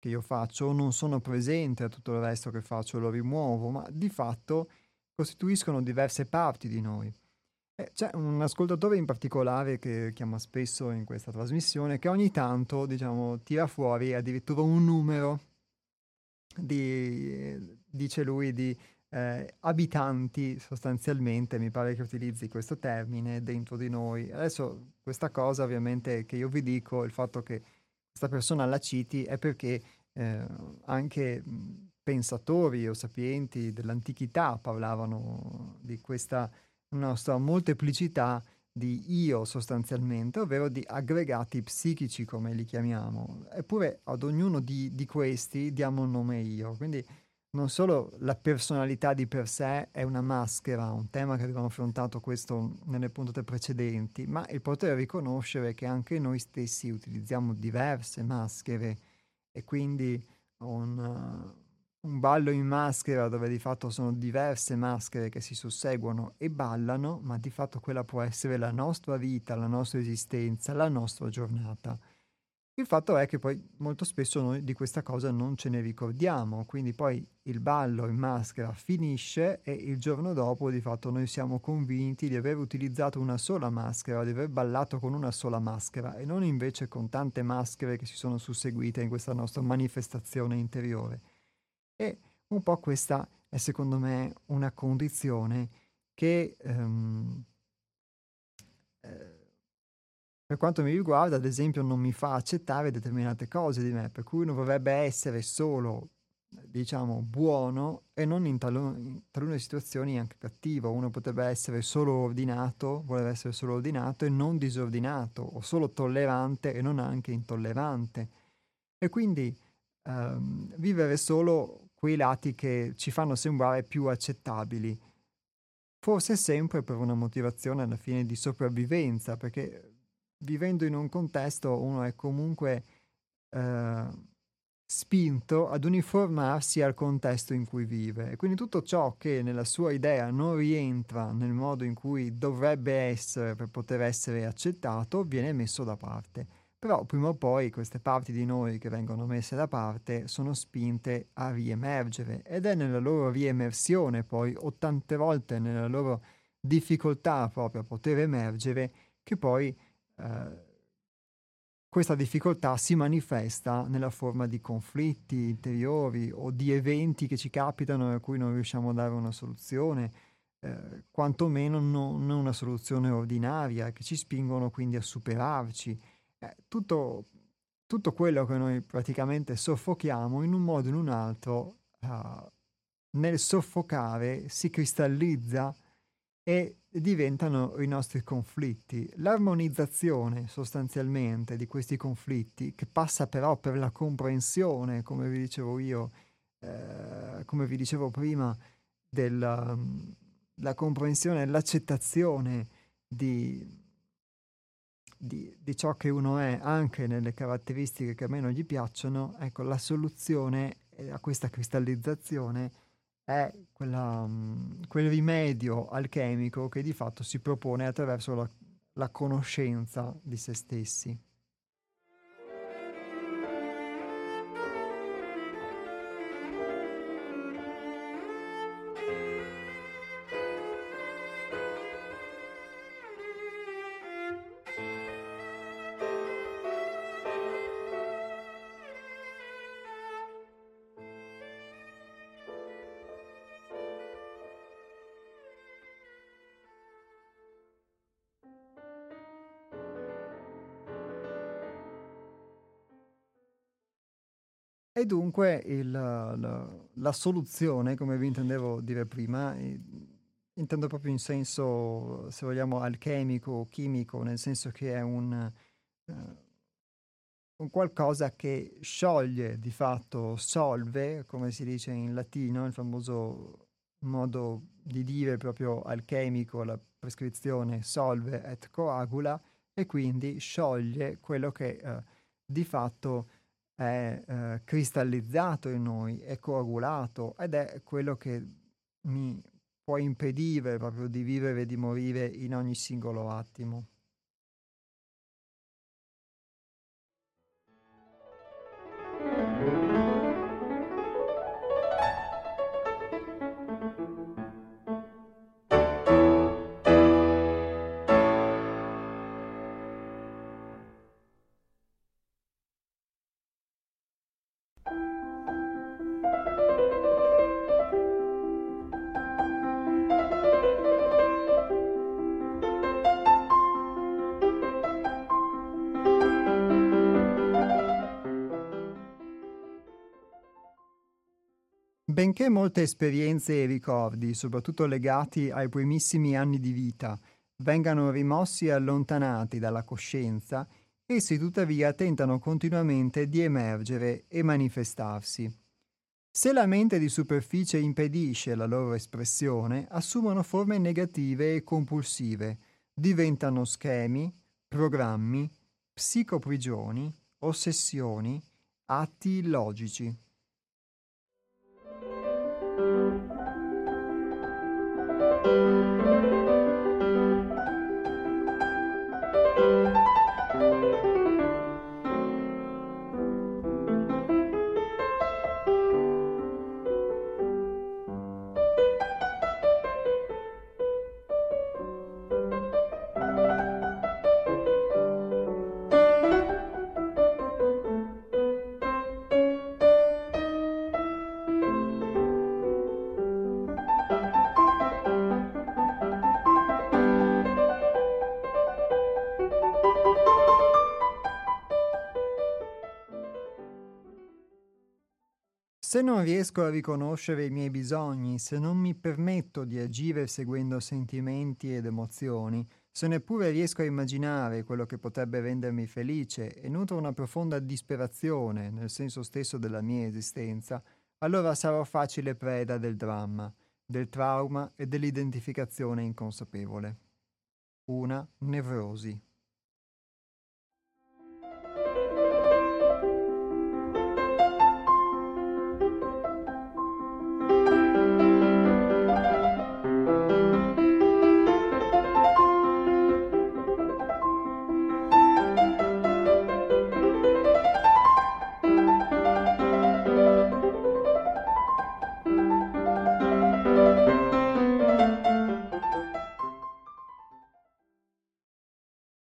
Speaker 1: che io faccio, non sono presente a tutto il resto che faccio, lo rimuovo, ma di fatto costituiscono diverse parti di noi. C'è un ascoltatore in particolare che chiama spesso in questa trasmissione che ogni tanto, diciamo, tira fuori addirittura un numero di, dice lui, di eh, abitanti sostanzialmente, mi pare che utilizzi questo termine, dentro di noi. Adesso questa cosa ovviamente che io vi dico, il fatto che questa persona la citi è perché eh, anche pensatori o sapienti dell'antichità parlavano di questa nostra molteplicità di io sostanzialmente, ovvero di aggregati psichici come li chiamiamo. Eppure ad ognuno di, di questi diamo un nome io. Quindi non solo la personalità di per sé è una maschera, un tema che abbiamo affrontato questo nelle puntate precedenti, ma il poter riconoscere che anche noi stessi utilizziamo diverse maschere e quindi un, un ballo in maschera dove di fatto sono diverse maschere che si susseguono e ballano, ma di fatto quella può essere la nostra vita, la nostra esistenza, la nostra giornata. Il fatto è che poi molto spesso noi di questa cosa non ce ne ricordiamo, quindi poi il ballo in maschera finisce e il giorno dopo di fatto noi siamo convinti di aver utilizzato una sola maschera, di aver ballato con una sola maschera e non invece con tante maschere che si sono susseguite in questa nostra manifestazione interiore. E un po' questa è secondo me una condizione che um, eh, per quanto mi riguarda, ad esempio, non mi fa accettare determinate cose di me, per cui uno vorrebbe essere solo, diciamo, buono e non in, talune, in talune situazioni anche cattivo. Uno potrebbe essere solo ordinato, voleva essere solo ordinato e non disordinato, o solo tollerante e non anche intollerante. E quindi um, vivere solo quei lati che ci fanno sembrare più accettabili. Forse sempre per una motivazione alla fine di sopravvivenza, perché vivendo in un contesto uno è comunque eh, spinto ad uniformarsi al contesto in cui vive e quindi tutto ciò che nella sua idea non rientra nel modo in cui dovrebbe essere per poter essere accettato viene messo da parte. Però prima o poi queste parti di noi che vengono messe da parte sono spinte a riemergere ed è nella loro riemersione poi o tante volte nella loro difficoltà proprio a poter emergere che poi eh, questa difficoltà si manifesta nella forma di conflitti interiori o di eventi che ci capitano a cui non riusciamo a dare una soluzione, eh, quantomeno non, non una soluzione ordinaria, che ci spingono quindi a superarci eh, tutto, tutto, quello che noi praticamente soffochiamo in un modo o in un altro, uh, nel soffocare si cristallizza e diventano i nostri conflitti. L'armonizzazione sostanzialmente di questi conflitti, che passa però per la comprensione, come vi dicevo io, eh, come vi dicevo prima, della la comprensione e l'accettazione di, di, di, ciò che uno è, anche nelle caratteristiche che a me non gli piacciono, ecco, la soluzione a questa cristallizzazione è quella, um, quel rimedio alchemico che di fatto si propone attraverso la, la conoscenza di se stessi. E dunque il, la, la, soluzione, come vi intendevo dire prima, intendo proprio in senso, se vogliamo, alchemico o chimico, nel senso che è un, uh, un qualcosa che scioglie di fatto, solve, come si dice in latino, il famoso modo di dire proprio alchemico, la prescrizione solve et coagula, e quindi scioglie quello che uh, di fatto è eh, cristallizzato in noi, è coagulato ed è quello che mi può impedire proprio di vivere e di morire in ogni singolo attimo. Benché molte esperienze e ricordi, soprattutto legati ai primissimi anni di vita, vengano rimossi e allontanati dalla coscienza, essi tuttavia tentano continuamente di emergere e manifestarsi. Se la mente di superficie impedisce la loro espressione, assumono forme negative e compulsive, diventano schemi, programmi, psicoprigioni, ossessioni, atti illogici. Se non riesco a riconoscere i miei bisogni, se non mi permetto di agire seguendo sentimenti ed emozioni, se neppure riesco a immaginare quello che potrebbe rendermi felice e nutro una profonda disperazione nel senso stesso della mia esistenza, allora sarò facile preda del dramma, del trauma e dell'identificazione inconsapevole. Una nevrosi.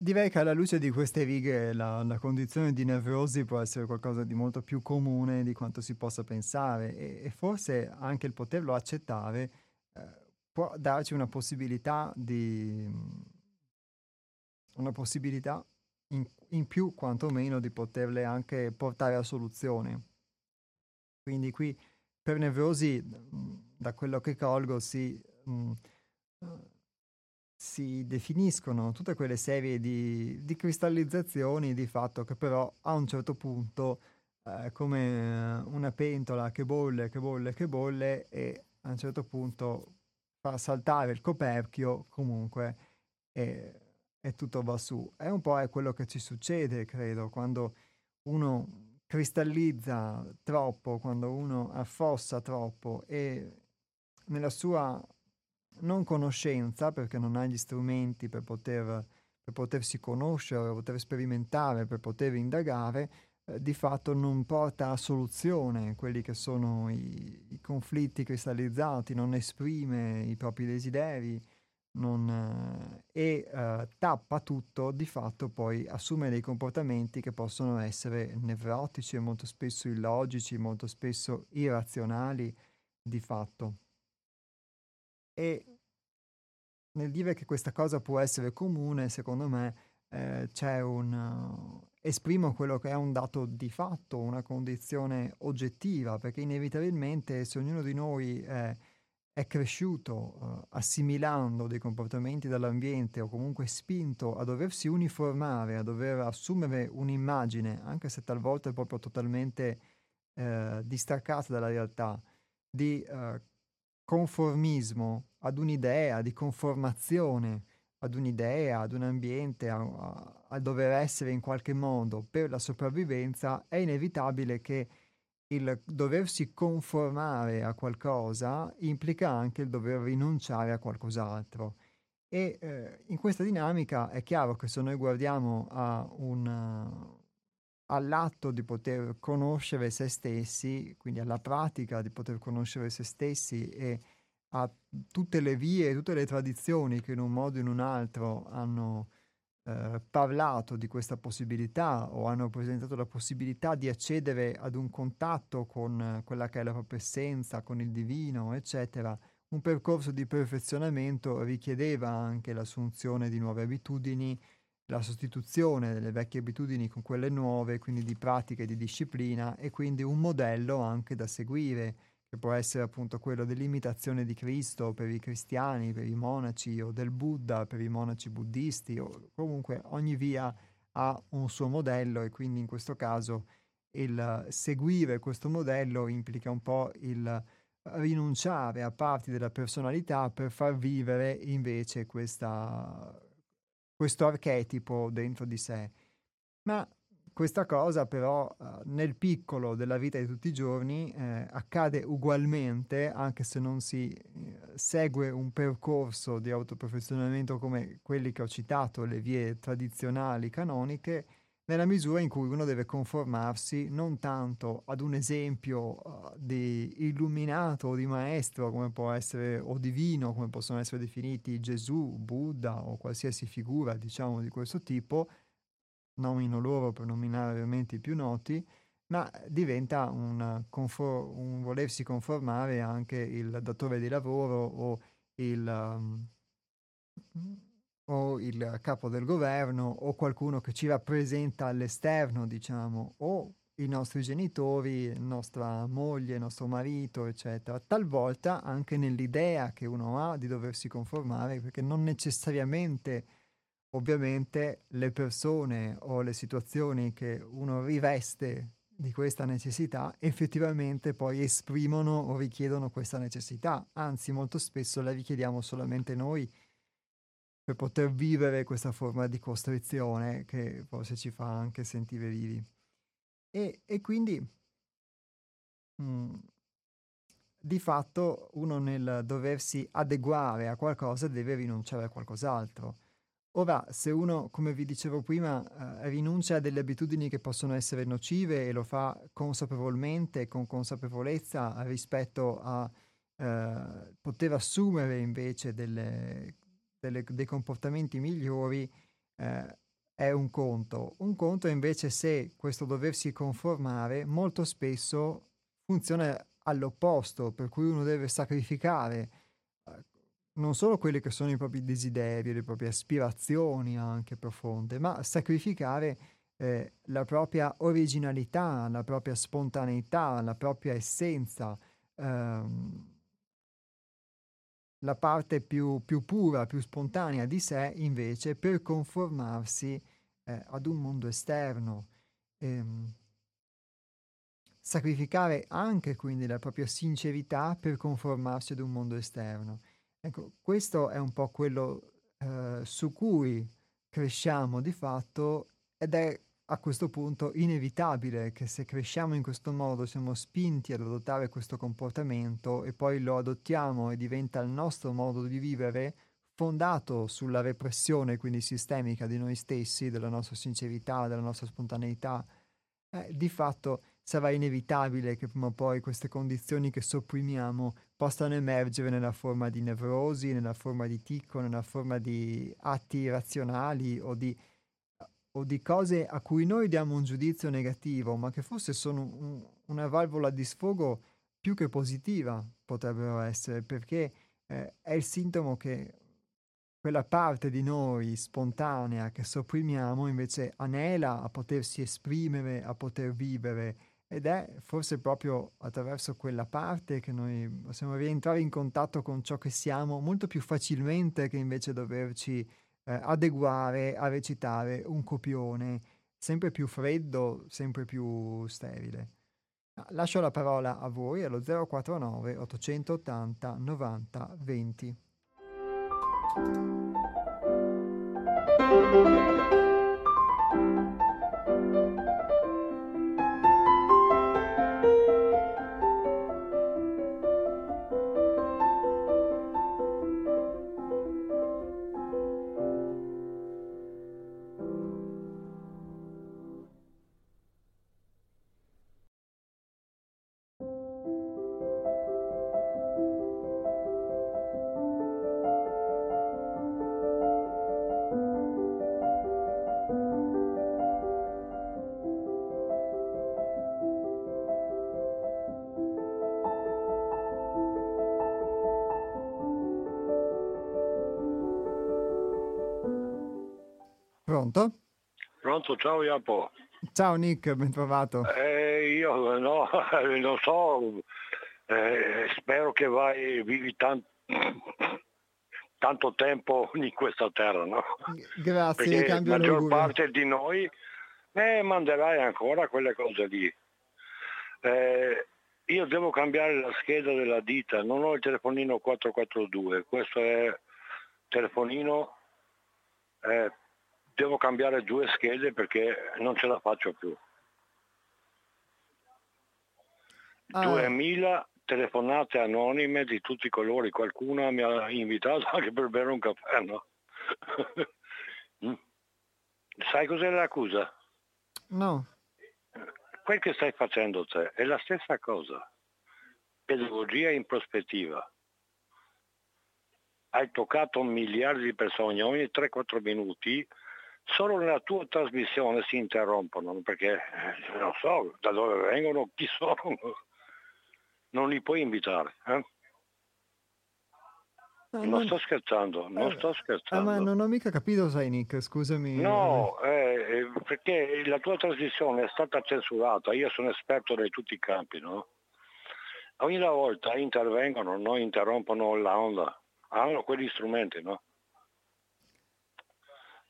Speaker 1: Direi che alla luce di queste righe la, la, condizione di nevrosi può essere qualcosa di molto più comune di quanto si possa pensare e, e forse anche il poterlo accettare eh, può darci una possibilità di una possibilità in, in, più quantomeno di poterle anche portare a soluzione. Quindi qui per nevrosi, da quello che colgo, si... Mh, si definiscono tutte quelle serie di, di cristallizzazioni di fatto che però a un certo punto eh, come una pentola che bolle, che bolle, che bolle e a un certo punto fa saltare il coperchio comunque e, e tutto va su. È un po' è quello che ci succede, credo, quando uno cristallizza troppo, quando uno affossa troppo e nella sua non conoscenza, perché non ha gli strumenti per, poter, per potersi conoscere, per poter sperimentare, per poter indagare, eh, di fatto non porta a soluzione quelli che sono i, i conflitti cristallizzati, non esprime i propri desideri non, eh, e eh, tappa tutto, di fatto poi assume dei comportamenti che possono essere nevrotici molto spesso illogici, molto spesso irrazionali di fatto. E nel dire che questa cosa può essere comune, secondo me, eh, c'è un, esprimo quello che è un dato di fatto, una condizione oggettiva, perché inevitabilmente se ognuno di noi è, è cresciuto uh, assimilando dei comportamenti dall'ambiente o comunque spinto a doversi uniformare, a dover assumere un'immagine, anche se talvolta è proprio totalmente uh, distaccata dalla realtà, di uh, conformismo ad un'idea, di conformazione ad un'idea, ad un ambiente, a, a, a, dover essere in qualche modo per la sopravvivenza, è inevitabile che il doversi conformare a qualcosa implica anche il dover rinunciare a qualcos'altro. E eh, in questa dinamica è chiaro che se noi guardiamo un, all'atto di poter conoscere se stessi, quindi alla pratica di poter conoscere se stessi e a tutte le vie, tutte le tradizioni che in un modo o in un altro hanno eh, parlato di questa possibilità o hanno presentato la possibilità di accedere ad un contatto con quella che è la propria essenza, con il divino, eccetera, un percorso di perfezionamento richiedeva anche l'assunzione di nuove abitudini, la sostituzione delle vecchie abitudini con quelle nuove, quindi di pratica e di disciplina e quindi un modello anche da seguire che può essere appunto quello dell'imitazione di Cristo per i cristiani, per i monaci o del Buddha per i monaci buddisti o comunque ogni via ha un suo modello e quindi in questo caso il seguire questo modello implica un po' il rinunciare a parti della personalità per far vivere invece questa, questo archetipo dentro di sé. Ma questa cosa però uh, nel piccolo della vita di tutti i giorni eh, accade ugualmente, anche se non si eh, segue un percorso di autoprofessionamento come quelli che ho citato, le vie tradizionali, canoniche, nella misura in cui uno deve conformarsi non tanto ad un esempio uh, di illuminato o di maestro come può essere o divino come possono essere definiti Gesù, Buddha o qualsiasi figura diciamo di questo tipo, nomino loro per nominare ovviamente i più noti, ma diventa un, confor- un volersi conformare anche il datore di lavoro o il, um, o il capo del governo o qualcuno che ci rappresenta all'esterno, diciamo, o i nostri genitori, nostra moglie, nostro marito, eccetera. Talvolta anche nell'idea che uno ha di doversi conformare, perché non necessariamente ovviamente le persone o le situazioni che uno riveste di questa necessità effettivamente poi esprimono o richiedono questa necessità, anzi molto spesso la richiediamo solamente noi per poter vivere questa forma di costrizione che forse ci fa anche sentire vivi. E, e quindi mh, mm, di fatto uno nel doversi adeguare a qualcosa deve rinunciare a qualcos'altro Ora, se uno, come vi dicevo prima, eh, rinuncia a delle abitudini che possono essere nocive e lo fa consapevolmente, con consapevolezza rispetto a eh, poter assumere invece delle, delle, dei comportamenti migliori, eh, è un conto. Un conto invece se questo doversi conformare molto spesso funziona all'opposto, per cui uno deve sacrificare non solo quelli che sono i propri desideri, le proprie aspirazioni anche profonde, ma sacrificare eh, la propria originalità, la propria spontaneità, la propria essenza, ehm, la parte più, più, pura, più spontanea di sé invece per conformarsi eh, ad un mondo esterno. Ehm, sacrificare anche quindi la propria sincerità per conformarsi ad un mondo esterno. Ecco, questo è un po' quello eh, su cui cresciamo di fatto ed è a questo punto inevitabile che se cresciamo in questo modo siamo spinti ad adottare questo comportamento e poi lo adottiamo e diventa il nostro modo di vivere fondato sulla repressione quindi sistemica di noi stessi, della nostra sincerità, della nostra spontaneità, eh, di fatto sarà inevitabile che prima o poi queste condizioni che sopprimiamo possano emergere nella forma di nevrosi, nella forma di ticco, nella forma di atti irrazionali o di, o di cose a cui noi diamo un giudizio negativo, ma che forse sono un, una valvola di sfogo più che positiva potrebbero essere, perché eh, è il sintomo che quella parte di noi spontanea che sopprimiamo invece anela a potersi esprimere, a poter vivere. Ed è forse proprio attraverso quella parte che noi possiamo rientrare in contatto con ciò che siamo molto più facilmente che invece doverci eh, adeguare a recitare un copione sempre più freddo, sempre più sterile. Lascio la parola a voi allo 049 880 90 20.
Speaker 2: Ciao Iapo.
Speaker 1: Ciao Nick, ben trovato.
Speaker 2: Eh, io no, *laughs* non so, eh, spero che vai, vivi tan- tanto tempo in questa terra, no?
Speaker 1: Grazie,
Speaker 2: Perché
Speaker 1: cambio
Speaker 2: la maggior
Speaker 1: l'augurio.
Speaker 2: parte di noi eh, manderai ancora quelle cose lì. Eh, io devo cambiare la scheda della ditta, non ho il telefonino 442, questo è telefonino eh, devo cambiare due schede perché non ce la faccio più.
Speaker 1: Ah.
Speaker 2: 2000 telefonate anonime di tutti i colori, qualcuno mi ha invitato *laughs* anche per bere un caffè, no? *laughs* Mm. Sai cos'è l'accusa?
Speaker 1: No,
Speaker 2: Quel che stai facendo te è la stessa cosa. Pedagogia in prospettiva. Hai toccato miliardi di persone, ogni 3-4 minuti solo nella tua trasmissione si interrompono perché eh, non so da dove vengono, chi sono, non li puoi invitare. eh?
Speaker 1: no,
Speaker 2: Non
Speaker 1: non-
Speaker 2: sto scherzando, non
Speaker 1: eh,
Speaker 2: sto
Speaker 1: ah, ma
Speaker 2: scherzando.
Speaker 1: non ho mica capito, sai Nick, scusami.
Speaker 2: No, eh, eh, perché la tua trasmissione è stata censurata, io sono esperto di tutti i campi, no? Ogni volta intervengono, no? interrompono la onda, hanno quegli strumenti, no?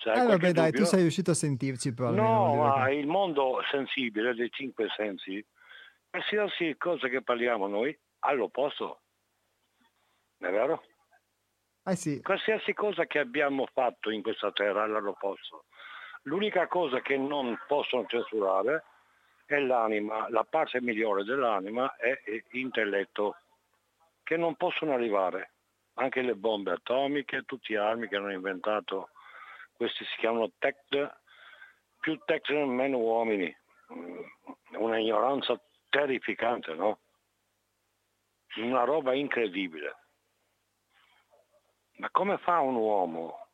Speaker 2: Cioè, qualche
Speaker 1: vabbè dai, tu sei riuscito a sentirci però
Speaker 2: No, ma
Speaker 1: che-
Speaker 2: il mondo sensibile dei cinque sensi, qualsiasi cosa che parliamo noi, all'opposto. È vero?
Speaker 1: Eh sì,
Speaker 2: Qualsiasi cosa che abbiamo fatto in questa terra all'opposto. L'unica cosa che non possono censurare è l'anima, la parte migliore dell'anima è l'intelletto, che non possono arrivare. Anche le bombe atomiche, tutte le armi che hanno inventato, questi si chiamano tech, più tech meno uomini. Mm, Una ignoranza terrificante, no? Una roba incredibile. Ma come fa un uomo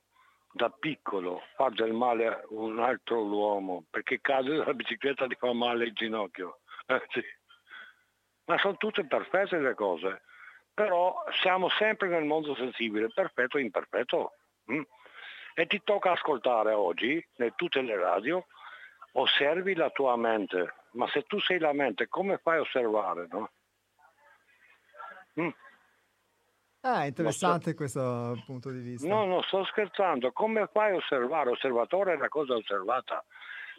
Speaker 2: da piccolo a fare del male a un altro uomo perché cade dalla bicicletta e gli fa male il ginocchio? Eh, sì. Ma sono tutte perfette le cose, però siamo sempre nel mondo sensibile, perfetto e imperfetto. mm? E ti tocca ascoltare oggi, in tutte le radio, osservi la tua mente. Ma se tu sei la mente, come fai a osservare? No? Mm.
Speaker 1: ah, è interessante questo punto di vista.
Speaker 2: No, non sto scherzando. Come fai a osservare? Osservatore è una cosa osservata.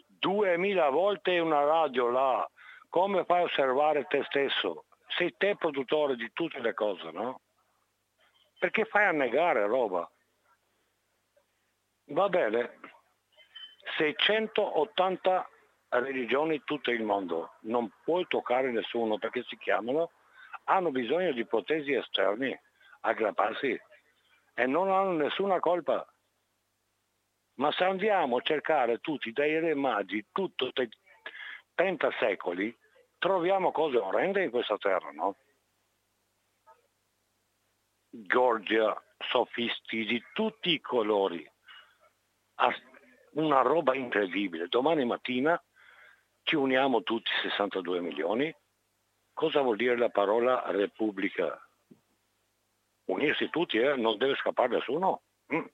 Speaker 2: Duemila volte una radio là. Come fai a osservare te stesso? Sei te produttore di tutte le cose, no? Perché fai a negare roba? Va bene. 680 religioni tutto il mondo. Non puoi toccare nessuno perché si chiamano, hanno bisogno di protesi esterni, aggrapparsi e non hanno nessuna colpa. Ma se andiamo a cercare tutti dai re magi, tutto 30 secoli, troviamo cose orrende in questa terra, no? Gorgia, sofisti di tutti i colori. Una roba incredibile. Domani mattina ci uniamo tutti 62 milioni. Cosa vuol dire la parola repubblica? Unirsi tutti, eh? non deve scappare nessuno. Mm.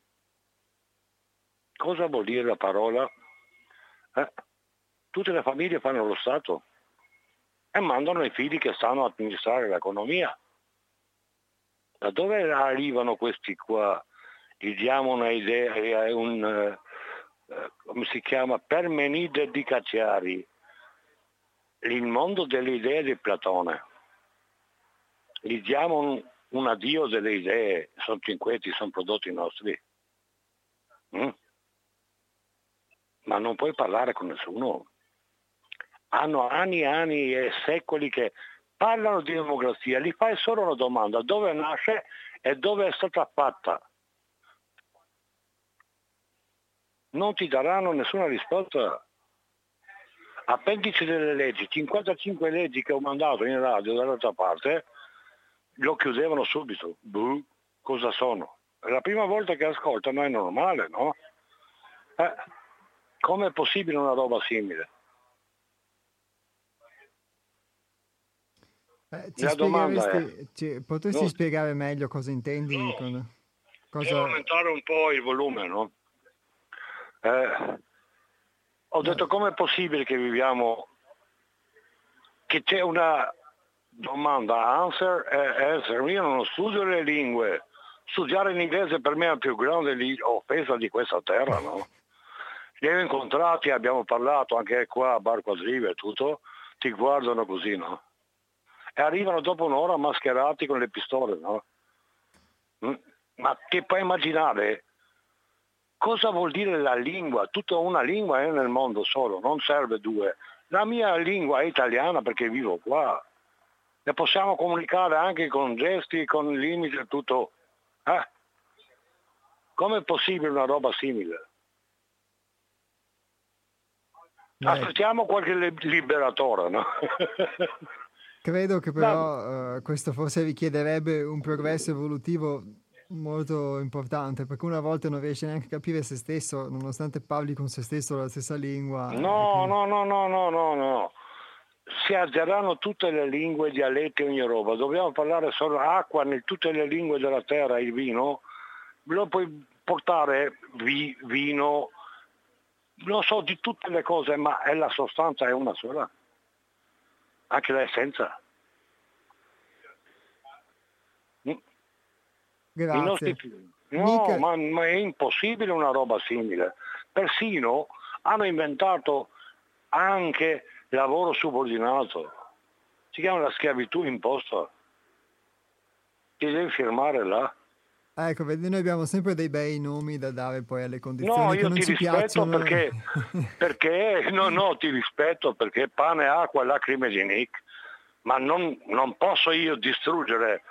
Speaker 2: cosa vuol dire la parola? Eh? Tutte le famiglie fanno lo Stato e mandano i figli che sanno amministrare l'economia. Da dove arrivano questi qua? Gli diamo un'idea, un, eh, come si chiama, Permenide di Cacciari, il mondo delle idee di Platone. Gli diamo un, un addio delle idee, sono cinquetti, sono prodotti nostri. Mm? Ma non puoi parlare con nessuno. Hanno anni e anni e secoli che parlano di democrazia, gli fai solo una domanda, dove nasce e dove è stata fatta. Non ti daranno nessuna risposta. Appendice delle leggi, 55 leggi che ho mandato in radio dall'altra parte, lo chiudevano subito. Buh, cosa sono? È la prima volta che ascolto, ma è normale, no? Eh, Come è possibile una roba simile?
Speaker 1: Eh, la domanda è, ci, potresti no, spiegare meglio cosa intendi? No, con,
Speaker 2: cosa... Devo aumentare un po' il volume, no? Eh, ho detto come è possibile che viviamo, che c'è una domanda, answer e answer, io non studio le lingue, studiare in inglese per me è la più grande offesa di questa terra, no? *laughs* Li ho incontrati, abbiamo parlato anche qua a Bar Quadrive e tutto, ti guardano così, no? e arrivano dopo un'ora mascherati con le pistole, no? Mm? Ma ti puoi immaginare cosa vuol dire la lingua? Tutta una lingua è nel mondo solo, non serve due. La mia lingua è italiana perché vivo qua. E possiamo comunicare anche con gesti, con limiti e tutto. Eh? Come è possibile una roba simile? Aspettiamo qualche liberatore, no? *laughs*
Speaker 1: Credo che però uh, questo forse richiederebbe un progresso evolutivo molto importante, perché una volta non riesce neanche a capire se stesso, nonostante parli con se stesso la stessa lingua.
Speaker 2: No, no, no, no, no, no, no. Si alzeranno tutte le lingue, dialetti, ogni roba. Dobbiamo parlare solo acqua in tutte le lingue della terra, il vino. Lo puoi portare vi, vino, non so di tutte le cose, ma è la sostanza è una sola anche l'essenza.
Speaker 1: Grazie.
Speaker 2: Nostri... No, ma, ma, è impossibile una roba simile. Persino hanno inventato anche lavoro subordinato. Si chiama la schiavitù imposta. Ti devi firmare là.
Speaker 1: Ecco, vedi, noi abbiamo sempre dei bei nomi da dare poi alle condizioni no,
Speaker 2: io
Speaker 1: ti
Speaker 2: rispetto
Speaker 1: piacciono.
Speaker 2: perché, *laughs* perché no, no, ti rispetto perché pane, acqua e lacrime di Nick, ma non, non posso io distruggere.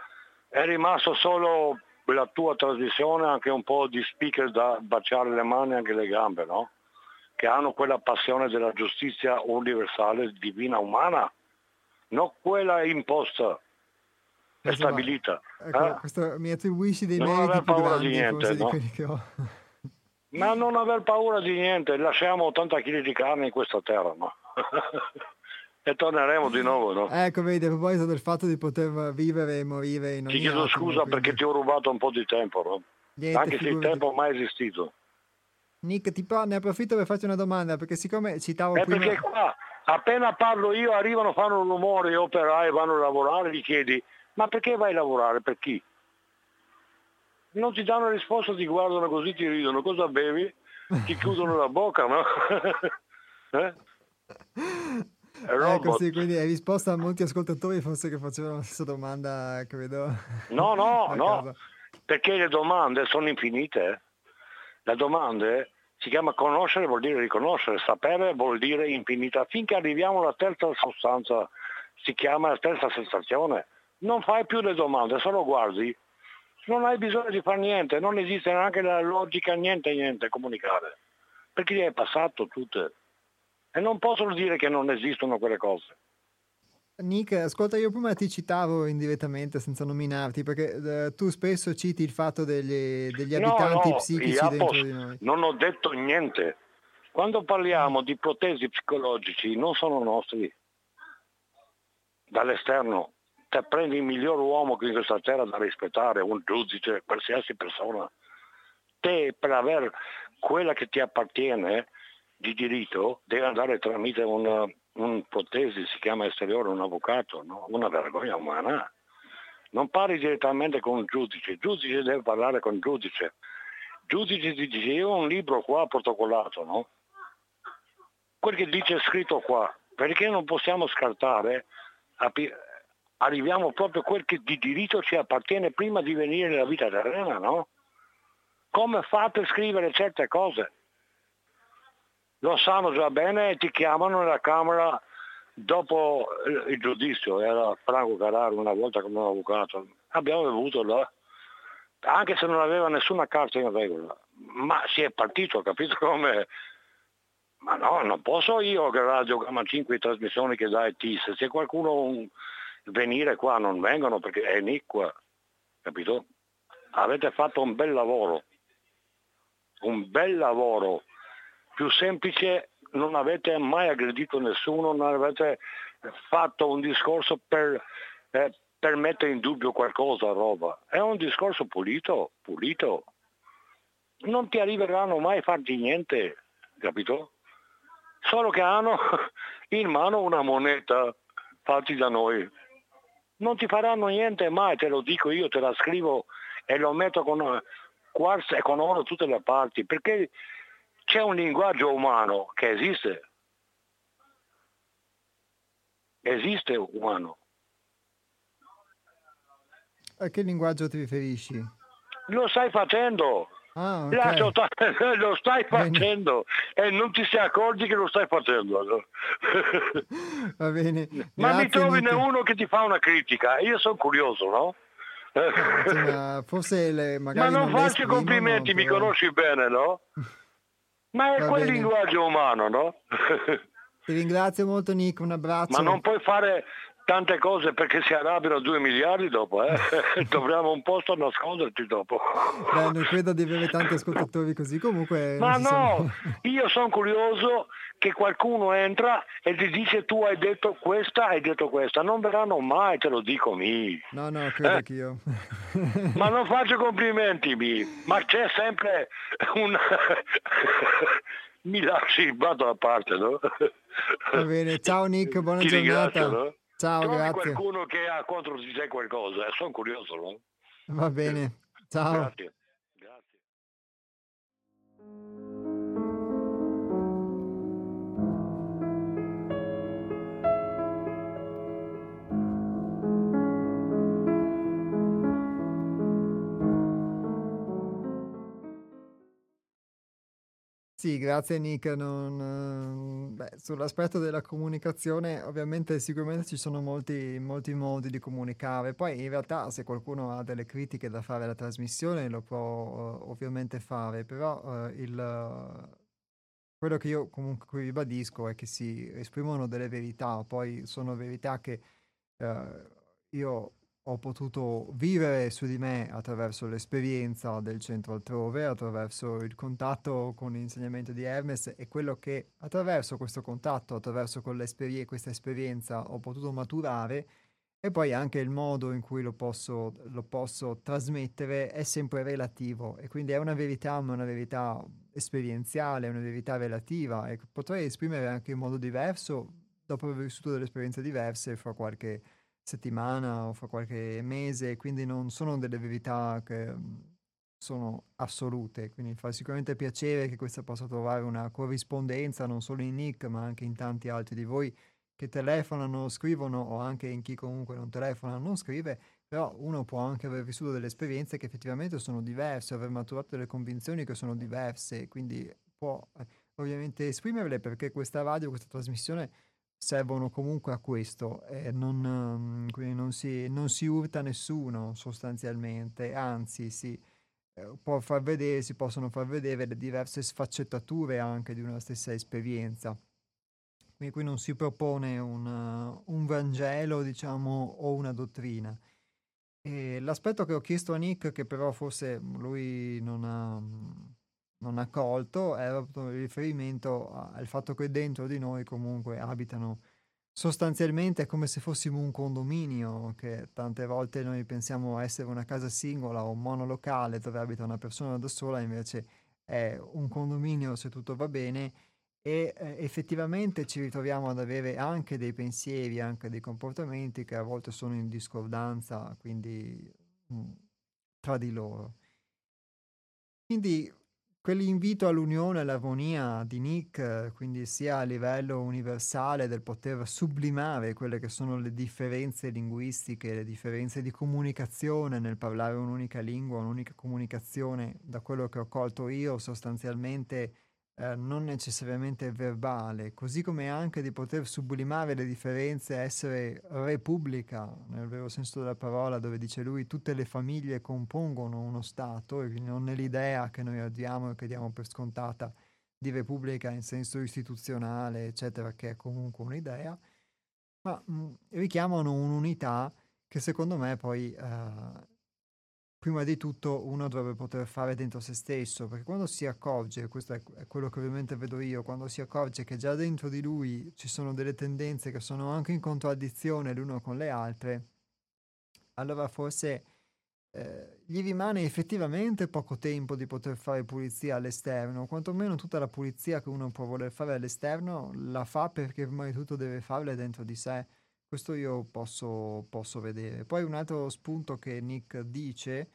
Speaker 2: È rimasto solo la tua trasmissione, anche un po' di speaker da baciare le mani e anche le gambe, no? Che hanno quella passione della giustizia universale, divina, umana, non quella imposta è stabilita.
Speaker 1: Ecco, eh? questo, mi attribuisci dei non meriti più grandi di niente, no? di che ho.
Speaker 2: Ma non aver paura di niente, lasciamo 80 kg di carne in questa terra, no? *laughs* e torneremo di nuovo, no?
Speaker 1: Ecco, vedi, a proposito del fatto di poter vivere e morire in ogni
Speaker 2: Ti chiedo attimo, scusa quindi... perché ti ho rubato un po' di tempo, no? Niente, Anche se il tempo è mai esistito.
Speaker 1: Nick, ti ne approfitto per farti una domanda, perché siccome citavo
Speaker 2: è
Speaker 1: prima...
Speaker 2: perché qua, appena parlo io, arrivano, fanno un rumore, gli operai vanno a lavorare, gli chiedi ma perché vai a lavorare? Per chi? Non ti danno risposta, ti guardano così, ti ridono. Cosa bevi? Ti chiudono la bocca, no? *laughs* eh? *laughs*
Speaker 1: Ecco sì, quindi hai risposto a molti ascoltatori forse che facevano la stessa domanda, credo.
Speaker 2: No, no, *laughs* no, perché le domande sono infinite. Le domande si chiama conoscere vuol dire riconoscere, sapere vuol dire infinita. Finché arriviamo alla terza sostanza, si chiama la terza sensazione non fai più le domande, solo guardi. Non hai bisogno di fare niente, non esiste neanche la logica, niente, niente, comunicare. Perché le hai passato tutte. E non possono dire che non esistono quelle cose.
Speaker 1: Nick, ascolta, io prima ti citavo indirettamente senza nominarti, perché eh, tu spesso citi il fatto degli, degli abitanti
Speaker 2: no, no,
Speaker 1: psichici dentro posso, di noi.
Speaker 2: Non ho detto niente. Quando parliamo di protesi psicologici non sono nostri, dall'esterno, te prendi il miglior uomo che in questa terra da rispettare, un giudice, qualsiasi persona, te per avere quella che ti appartiene di diritto devi andare tramite una, un protesi, si chiama esteriore, un avvocato, no? una vergogna umana. Non parli direttamente con un giudice, il giudice deve parlare con il giudice. Il giudice ti dice io ho un libro qua protocollato, no? Quel che dice scritto qua, perché non possiamo scartare, arriviamo proprio a quel che di diritto ci appartiene prima di venire nella vita terrena, no? Come fate a scrivere certe cose? Lo sanno già bene e ti chiamano nella Camera dopo il giudizio, era Franco Carraro una volta come un avvocato, abbiamo bevuto là, anche se non aveva nessuna carta in regola, ma si è partito, capito come? Ma no, non posso io che Radio Gamma 5 trasmissioni che dai TIS, se qualcuno un, venire qua non vengono perché è iniqua, capito? Avete fatto un bel lavoro, un bel lavoro, più semplice non avete mai aggredito nessuno, non avete fatto un discorso per, eh, per mettere in dubbio qualcosa, roba. È un discorso pulito, pulito. Non ti arriveranno mai a farti niente, capito? solo che hanno *laughs* in mano una moneta fatti da noi. Non ti faranno niente mai, te lo dico io, te la scrivo e lo metto con quarzo e con oro tutte le parti, perché c'è un linguaggio umano che esiste. Esiste umano.
Speaker 1: A che linguaggio ti riferisci?
Speaker 2: Lo stai facendo.
Speaker 1: Ah, okay. *laughs*
Speaker 2: lo stai facendo bene. e non ti si accorgi che lo stai facendo. *laughs*
Speaker 1: Va bene.
Speaker 2: Ma mi trovi Nick. uno che ti fa una critica, io sono curioso, no?
Speaker 1: Insomma, *laughs* forse le, magari
Speaker 2: Ma non,
Speaker 1: non
Speaker 2: faccio complimenti, però... mi conosci bene, no? Ma è Va quel bene. linguaggio umano, no?
Speaker 1: Ti ringrazio molto Nick, un abbraccio.
Speaker 2: Ma non puoi fare tante cose perché si arrabbiano 2 miliardi dopo, eh? *laughs* dovremmo un posto a nasconderci dopo.
Speaker 1: Beh, non credo di avere tanti ascoltatori così, comunque...
Speaker 2: Ma no, sono... io sono curioso che qualcuno entra e ti dice tu hai detto questa, hai detto questa, non verranno mai, te lo dico mi.
Speaker 1: No, no, credo eh? che io. *laughs*
Speaker 2: ma non faccio complimenti mi, ma c'è sempre un... *laughs* mi lasci, vado a parte, no?
Speaker 1: Va bene, ciao Nick, buona Ti giornata. No? Ciao,
Speaker 2: Trovi
Speaker 1: grazie.
Speaker 2: qualcuno che ha contro di te qualcosa, eh? sono curioso, no?
Speaker 1: Va bene, ciao.
Speaker 2: Grazie.
Speaker 1: Sì, grazie Nick. Non, ehm, beh, sull'aspetto della comunicazione, ovviamente sicuramente ci sono molti, molti modi di comunicare. Poi in realtà se qualcuno ha delle critiche da fare alla trasmissione lo può eh, ovviamente fare, però eh, il, quello che io comunque ribadisco è che si esprimono delle verità, poi sono verità che eh, io ho potuto vivere su di me attraverso l'esperienza del centro altrove, attraverso il contatto con l'insegnamento di Hermes e quello che attraverso questo contatto, attraverso questa esperienza ho potuto maturare e poi anche il modo in cui lo posso, lo posso trasmettere è sempre relativo e quindi è una verità, ma una verità esperienziale, una verità relativa e potrei esprimere anche in modo diverso dopo aver vissuto delle esperienze diverse fra qualche settimana o fra qualche mese, quindi non sono delle verità che mhmm, sono assolute, quindi fa sicuramente piacere che questa possa trovare una corrispondenza non solo in Nick ma anche in tanti altri di voi che telefonano, scrivono o anche in chi comunque non telefona, non scrive, però uno può anche aver vissuto delle esperienze che effettivamente sono diverse, aver maturato delle convinzioni che sono diverse, quindi può eh, ovviamente esprimerle perché questa radio, questa trasmissione servono comunque a questo, eh, non, mhmm, quindi non si, non si, urta nessuno sostanzialmente, anzi si, eh, può far vedere, si possono far vedere le diverse sfaccettature anche di una stessa esperienza. Quindi qui non si propone un, un Vangelo, diciamo, o una dottrina. E l'aspetto che ho chiesto a Nick, che però forse lui non ha mhmm, non ha colto era il riferimento al fatto che dentro di noi comunque abitano sostanzialmente è come se fossimo un condominio, che tante volte noi pensiamo essere una casa singola o un monolocale dove abita una persona da sola, invece è un condominio se tutto va bene e eh, effettivamente ci ritroviamo ad avere anche dei pensieri, anche dei comportamenti che a volte sono in discordanza, quindi mh, mm, tra di loro. Quindi quell'invito all'unione, all'armonia di Nick, quindi sia a livello universale del poter sublimare quelle che sono le differenze linguistiche, le differenze di comunicazione nel parlare un'unica lingua, un'unica comunicazione, da quello che ho colto io sostanzialmente eh, non necessariamente verbale, così come anche di poter sublimare le differenze, essere repubblica, nel vero senso della parola, dove dice lui tutte le famiglie compongono uno Stato, e non è l'idea che noi abbiamo e che diamo per scontata di repubblica in senso istituzionale, eccetera, che è comunque un'idea, ma mh, mm, richiamano un'unità che secondo me poi eh, prima di tutto uno dovrebbe poter fare dentro se stesso, perché quando si accorge, questo è, quello che ovviamente vedo io, quando si accorge che già dentro di lui ci sono delle tendenze che sono anche in contraddizione l'uno con le altre, allora forse eh, gli rimane effettivamente poco tempo di poter fare pulizia all'esterno, quantomeno tutta la pulizia che uno può voler fare all'esterno la fa perché prima di tutto deve farla dentro di sé questo io posso, posso vedere. Poi un altro spunto che Nick dice,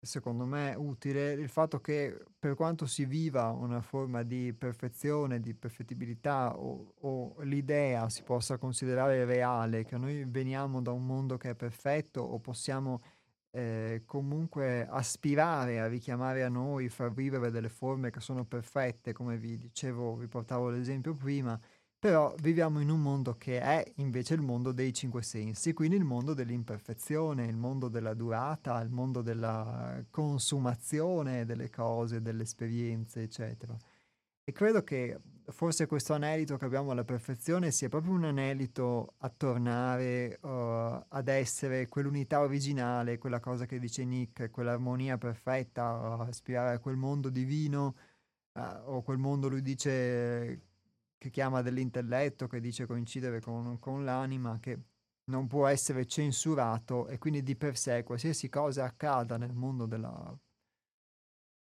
Speaker 1: secondo me utile, il fatto che per quanto si viva una forma di perfezione, di perfettibilità o, o l'idea si possa considerare reale, che noi veniamo da un mondo che è perfetto o possiamo eh, comunque aspirare a richiamare a noi, far vivere delle forme che sono perfette, come vi dicevo, vi portavo l'esempio prima, però viviamo in un mondo che è invece il mondo dei cinque sensi, quindi il mondo dell'imperfezione, il mondo della durata, il mondo della consumazione delle cose, delle esperienze, eccetera. E credo che forse questo anelito che abbiamo alla perfezione sia proprio un anelito a tornare uh, ad essere quell'unità originale, quella cosa che dice Nick, quell'armonia perfetta, uh, aspirare a quel mondo divino, uh, o quel mondo, lui dice, che chiama dell'intelletto, che dice coincidere con, con l'anima, che non può essere censurato e quindi di per sé qualsiasi cosa accada nel mondo della,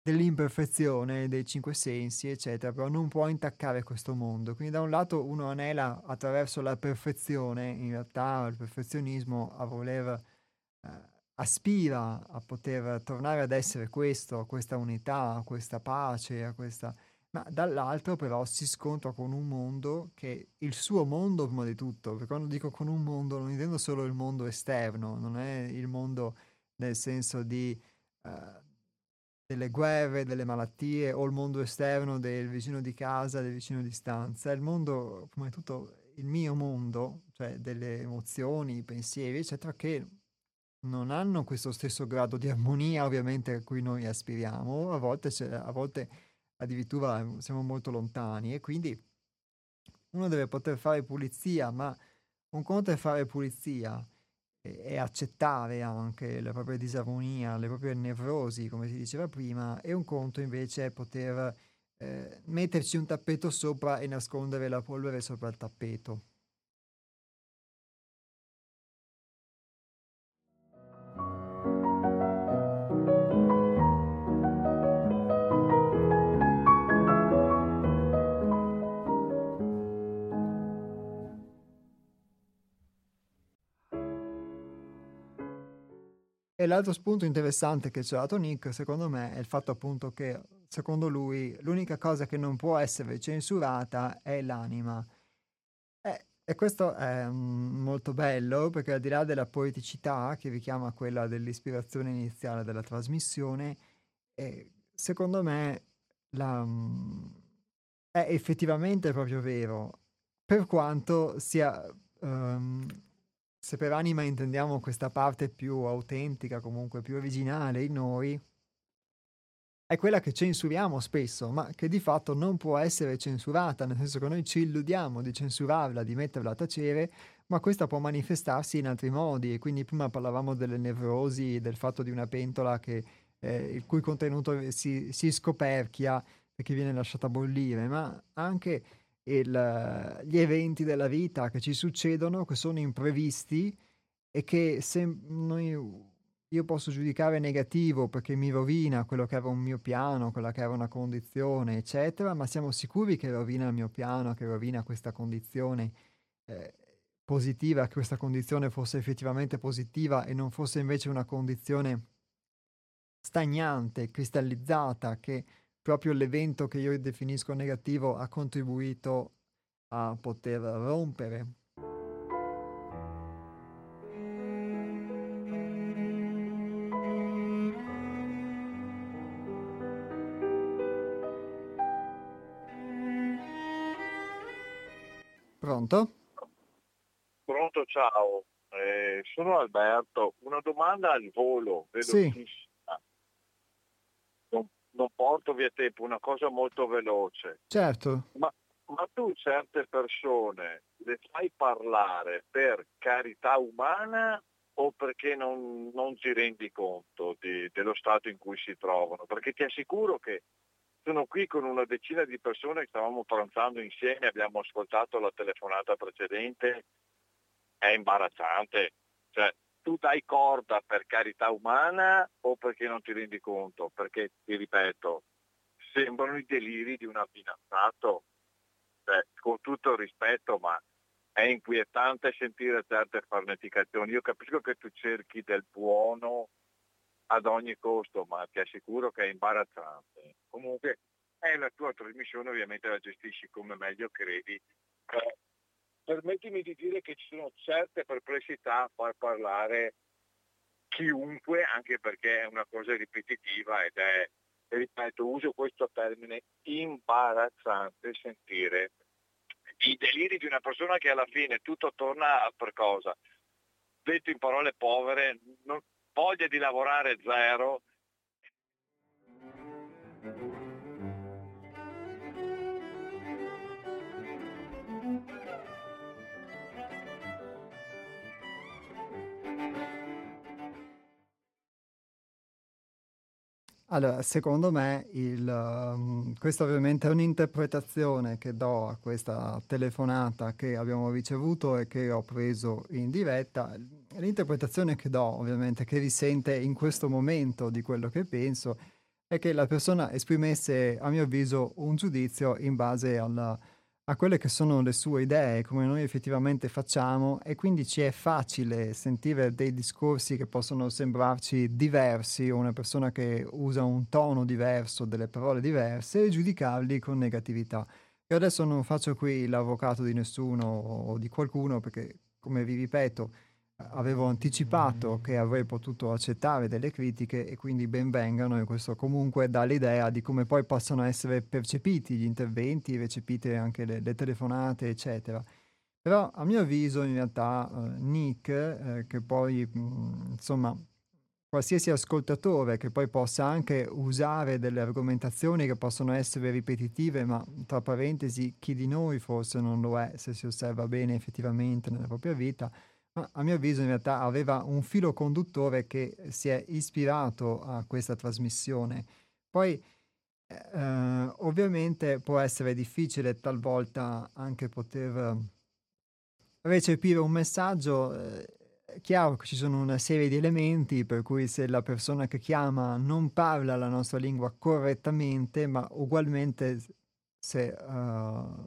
Speaker 1: dell'imperfezione, dei cinque sensi, eccetera, però non può intaccare questo mondo. Quindi da un lato uno anela attraverso la perfezione, in realtà il perfezionismo a voler eh, aspira a poter tornare ad essere questo, a questa unità, a questa pace, a questa ma dall'altro però si scontra con un mondo che il suo mondo prima di tutto, perché quando dico con un mondo non intendo solo il mondo esterno, non è il mondo nel senso di uh, delle guerre, delle malattie o il mondo esterno del vicino di casa, del vicino di stanza, è il mondo prima di tutto il mio mondo, cioè delle emozioni, pensieri, eccetera, che non hanno questo stesso grado di armonia ovviamente a cui noi aspiriamo, a volte, a volte addirittura ehm, siamo molto lontani e quindi uno deve poter fare pulizia, ma un conto è fare pulizia e, e accettare anche la propria disarmonia, le proprie nevrosi, come si diceva prima, e un conto invece è poter eh, metterci un tappeto sopra e nascondere la polvere sopra il tappeto. L'altro spunto interessante che ci ha dato Nick, secondo me, è il fatto appunto che, secondo lui, l'unica cosa che non può essere censurata è l'anima. E, questo è um, molto bello perché al di là della poeticità che richiama quella dell'ispirazione iniziale della trasmissione, secondo me la, um, è effettivamente proprio vero, per quanto sia... Um, se per anima intendiamo questa parte più autentica, comunque più originale in noi, è quella che censuriamo spesso, ma che di fatto non può essere censurata, nel senso che noi ci illudiamo di censurarla, di metterla a tacere, ma questa può manifestarsi in altri modi. E quindi prima parlavamo delle nevrosi, del fatto di una pentola che, eh, il cui contenuto si, si scoperchia perché viene lasciata bollire, ma anche il, gli eventi della vita che ci succedono, che sono imprevisti e che se noi, io posso giudicare negativo perché mi rovina quello che era un mio piano, quella che era una condizione, eccetera, ma siamo sicuri che rovina il mio piano, che rovina questa condizione eh, positiva, che questa condizione fosse effettivamente positiva e non fosse invece una condizione stagnante, cristallizzata, che proprio l'evento che io definisco negativo ha contribuito a poter rompere. Pronto?
Speaker 3: Pronto, ciao. Eh, sono Alberto. Una domanda al volo, velocissima. Sì non porto via tempo, una cosa molto veloce.
Speaker 1: Certo.
Speaker 3: Ma, ma tu certe persone le fai parlare per carità umana o perché non, non ti rendi conto di, dello stato in cui si trovano? Perché ti assicuro che sono qui con una decina di persone che stavamo pranzando insieme, abbiamo ascoltato la telefonata precedente, è imbarazzante. Cioè, tu dai corda per carità umana o perché non ti rendi conto? Perché, ti ripeto, sembrano i deliri di un abbinazzato. Cioè, con tutto il rispetto, ma è inquietante sentire certe farneticazioni. Io capisco che tu cerchi del buono ad ogni costo, ma ti assicuro che è imbarazzante. Comunque è la tua trasmissione, ovviamente la gestisci come meglio credi. Eh, permettimi di dire che ci sono certe perplessità a far parlare chiunque, anche perché è una cosa ripetitiva ed è, ripeto, uso questo termine, imbarazzante sentire i deliri di una persona che alla fine tutto torna per cosa? Detto in parole povere, non, voglia di lavorare zero,
Speaker 1: Allora, secondo me il, um, questa ovviamente è un'interpretazione che do a questa telefonata che abbiamo ricevuto e che ho preso in diretta. L'interpretazione che do, ovviamente, che risente in questo momento di quello che penso, è che la persona esprimesse, a mio avviso, un giudizio in base alla a quelle che sono le sue idee, come noi effettivamente facciamo e quindi ci è facile sentire dei discorsi che possono sembrarci diversi o una persona che usa un tono diverso, delle parole diverse e giudicarli con negatività. Io adesso non faccio qui l'avvocato di nessuno o di qualcuno perché, come vi ripeto, avevo anticipato che avrei potuto accettare delle critiche e quindi ben vengano e questo comunque dà l'idea di come poi possono essere percepiti gli interventi, recepite anche le, le telefonate, eccetera. Però a mio avviso in realtà eh, Nick, eh, che poi mh, mm, insomma qualsiasi ascoltatore che poi possa anche usare delle argomentazioni che possono essere ripetitive, ma tra parentesi chi di noi forse non lo è se si osserva bene effettivamente nella propria vita, a mio avviso in realtà aveva un filo conduttore che si è ispirato a questa trasmissione. Poi eh, ovviamente può essere difficile talvolta anche poter recepire un messaggio. Eh, è chiaro che ci sono una serie di elementi per cui se la persona che chiama non parla la nostra lingua correttamente, ma ugualmente se, uh,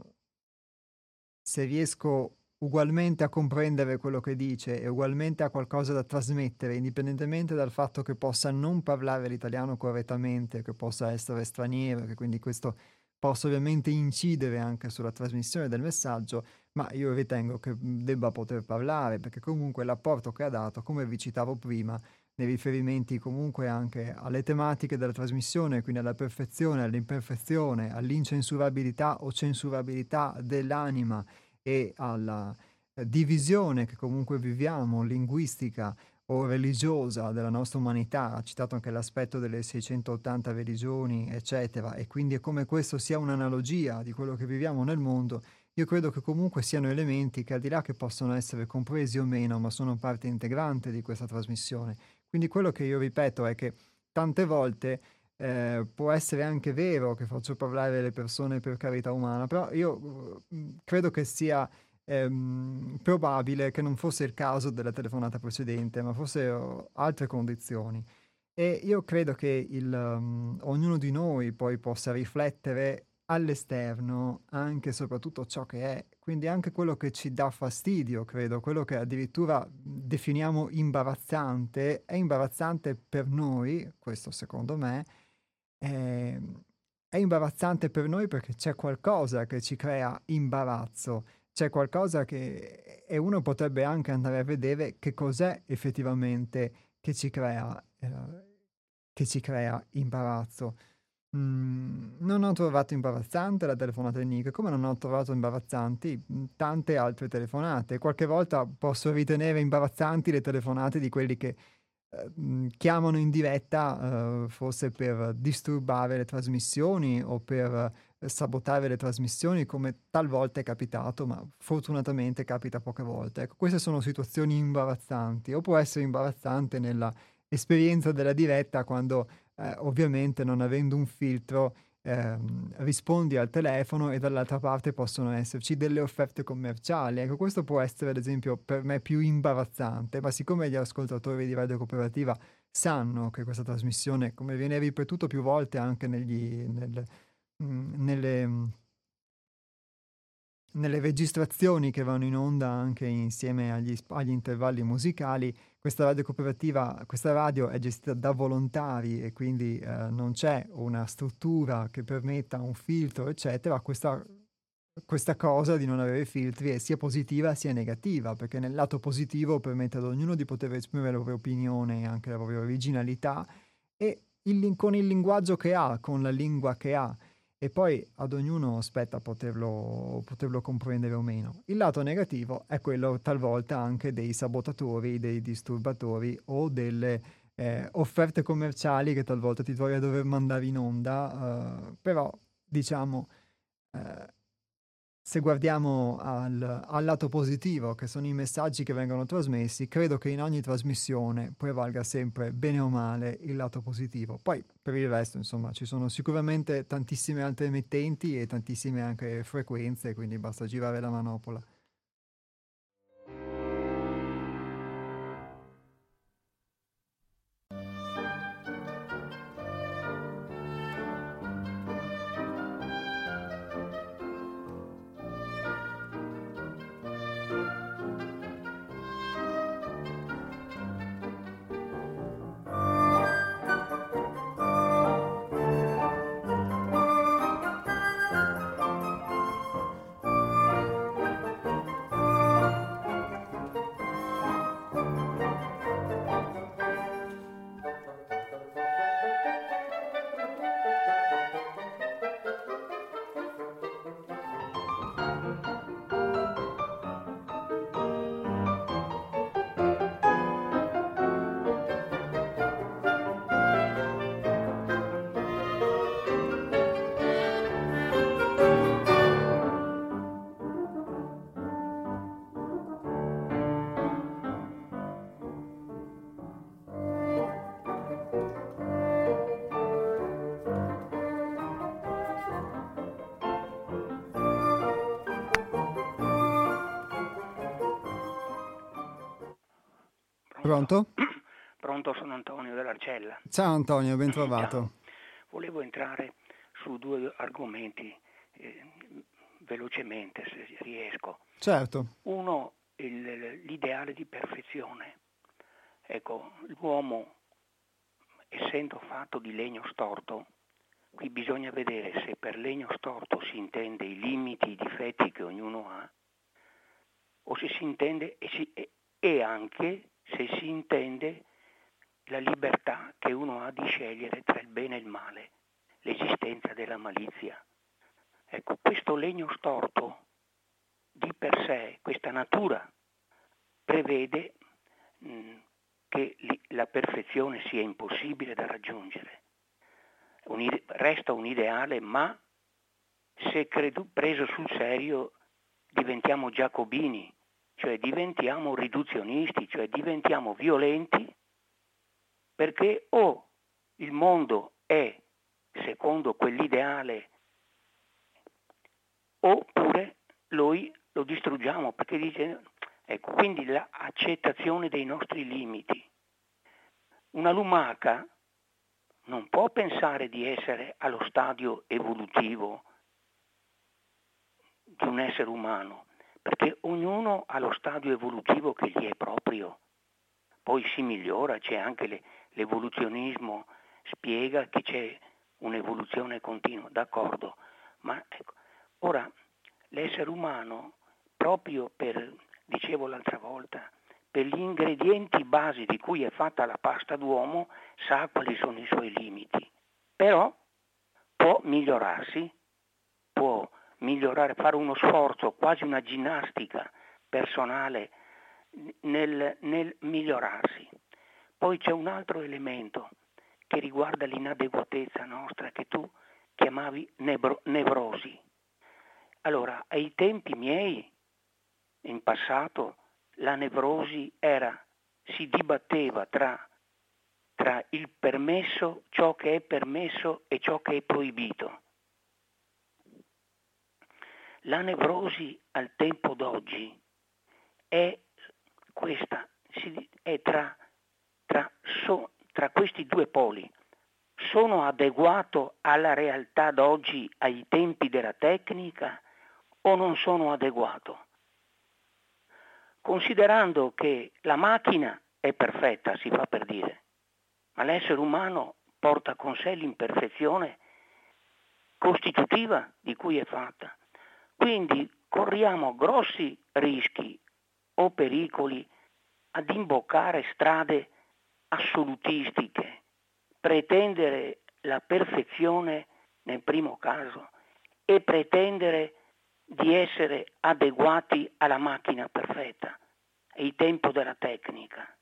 Speaker 1: se riesco ugualmente a comprendere quello che dice e ugualmente ha qualcosa da trasmettere, indipendentemente dal fatto che possa non parlare l'italiano correttamente, che possa essere straniero, che quindi questo possa ovviamente incidere anche sulla trasmissione del messaggio, ma io ritengo che debba poter parlare, perché comunque l'apporto che ha dato, come vi citavo prima, nei riferimenti comunque anche alle tematiche della trasmissione, quindi alla perfezione, all'imperfezione, all'incensurabilità o censurabilità dell'anima, e alla eh, divisione che comunque viviamo, linguistica o religiosa della nostra umanità, ha citato anche l'aspetto delle 680 religioni, eccetera, e quindi è come questo sia un'analogia di quello che viviamo nel mondo, io credo che comunque siano elementi che al di là che possono essere compresi o meno, ma sono parte integrante di questa trasmissione. Quindi quello che io ripeto è che tante volte eh, può essere anche vero che faccio parlare le persone per carità umana, però io uh, credo che sia ehm, probabile che non fosse il caso della telefonata precedente, ma fossero altre condizioni. E io credo che il, um, ognuno di noi poi possa riflettere all'esterno anche e soprattutto ciò che è, quindi anche quello che ci dà fastidio, credo, quello che addirittura definiamo imbarazzante, è imbarazzante per noi, questo secondo me, è, ehm, è imbarazzante per noi perché c'è qualcosa che ci crea imbarazzo, c'è qualcosa che... e uno potrebbe anche andare a vedere che cos'è effettivamente che ci crea, eh, che ci crea imbarazzo. Mm, non ho trovato imbarazzante la telefonata di Nick, come non ho trovato imbarazzanti tante altre telefonate. Qualche volta posso ritenere imbarazzanti le telefonate di quelli che chiamano in diretta, eh, forse per disturbare le trasmissioni o per eh, sabotare le trasmissioni, come talvolta è capitato, ma fortunatamente capita poche volte. Ecco, queste sono situazioni imbarazzanti, o può essere imbarazzante nella esperienza della diretta quando eh, ovviamente non avendo un filtro ehm, rispondi al telefono e dall'altra parte possono esserci delle offerte commerciali. Ecco, questo può essere ad esempio per me più imbarazzante, ma siccome gli ascoltatori di Radio Cooperativa sanno che questa trasmissione, come viene ripetuto più volte anche negli, nel, mh, mm, nelle mm, nelle registrazioni che vanno in onda anche insieme agli, agli, intervalli musicali, questa radio cooperativa, questa radio è gestita da volontari e quindi eh, non c'è una struttura che permetta un filtro, eccetera. Questa, questa cosa di non avere filtri è sia positiva sia negativa, perché nel lato positivo permette ad ognuno di poter esprimere la propria opinione e anche la propria originalità e il, con il linguaggio che ha, con la lingua che ha e poi ad ognuno spetta poterlo, poterlo, comprendere o meno. Il lato negativo è quello talvolta anche dei sabotatori, dei disturbatori o delle eh, offerte commerciali che talvolta ti trovi a dover mandare in onda, eh, però diciamo eh, se guardiamo al, al, lato positivo, che sono i messaggi che vengono trasmessi, credo che in ogni trasmissione prevalga sempre, bene o male, il lato positivo. Poi, per il resto, insomma, ci sono sicuramente tantissime altre emittenti e tantissime anche frequenze, quindi basta girare la manopola. Pronto? *clears throat*
Speaker 4: Pronto, sono Antonio dell'Arcella.
Speaker 1: Ciao Antonio, ben trovato.
Speaker 4: Ciao. Volevo entrare su due argomenti eh, velocemente, se riesco.
Speaker 1: Certo.
Speaker 4: Uno, il, l'ideale di perfezione. Ecco, l'uomo, essendo fatto di legno storto, qui bisogna vedere se per legno storto si intende i limiti, i difetti che ognuno ha, o se si intende e, si, e, e anche se si intende la libertà che uno ha di scegliere tra il bene e il male, l'esistenza della malizia. Ecco, questo legno storto di per sé, questa natura, prevede mh, mm, che li, la perfezione sia impossibile da raggiungere. Un, resta un ideale, ma se credo, preso sul serio diventiamo giacobini, cioè diventiamo riduzionisti, cioè diventiamo violenti perché o il mondo è secondo quell'ideale oppure noi lo distruggiamo perché dice, ecco, quindi l'accettazione dei nostri limiti. Una lumaca non può pensare di essere allo stadio evolutivo di un essere umano, perché ognuno ha lo stadio evolutivo che gli è proprio. Poi si migliora, c'è anche le, l'evoluzionismo, spiega che c'è un'evoluzione continua, d'accordo, ma ecco, ora l'essere umano, proprio per, dicevo l'altra volta, per gli ingredienti basi di cui è fatta la pasta d'uomo, sa quali sono i suoi limiti, però può migliorarsi, può migliorare, fare uno sforzo, quasi una ginnastica personale nel, nel migliorarsi. Poi c'è un altro elemento che riguarda l'inadeguatezza nostra che tu chiamavi nebro, nevrosi. Allora, ai tempi miei, in passato, la nevrosi era, si dibatteva tra, tra il permesso, ciò che è permesso e ciò che è proibito. La nevrosi al tempo d'oggi è questa, è tra, tra, so, tra questi due poli. Sono adeguato alla realtà d'oggi, ai tempi della tecnica, o non sono adeguato? Considerando che la macchina è perfetta, si fa per dire, ma l'essere umano porta con sé l'imperfezione costitutiva di cui è fatta. Quindi corriamo grossi rischi o pericoli ad imboccare strade assolutistiche, pretendere la perfezione nel primo caso e pretendere di essere adeguati alla macchina perfetta, il tempo della tecnica.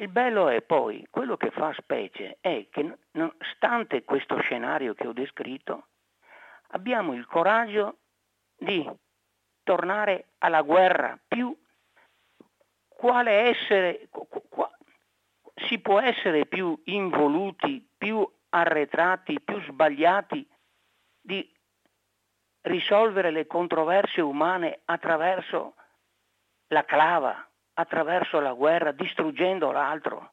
Speaker 4: Il bello è poi, quello che fa specie è che nonostante questo scenario che ho descritto, abbiamo il coraggio di tornare alla guerra più quale essere, qua, si può essere più involuti, più arretrati, più sbagliati di risolvere le controversie umane attraverso la clava, attraverso la guerra, distruggendo l'altro.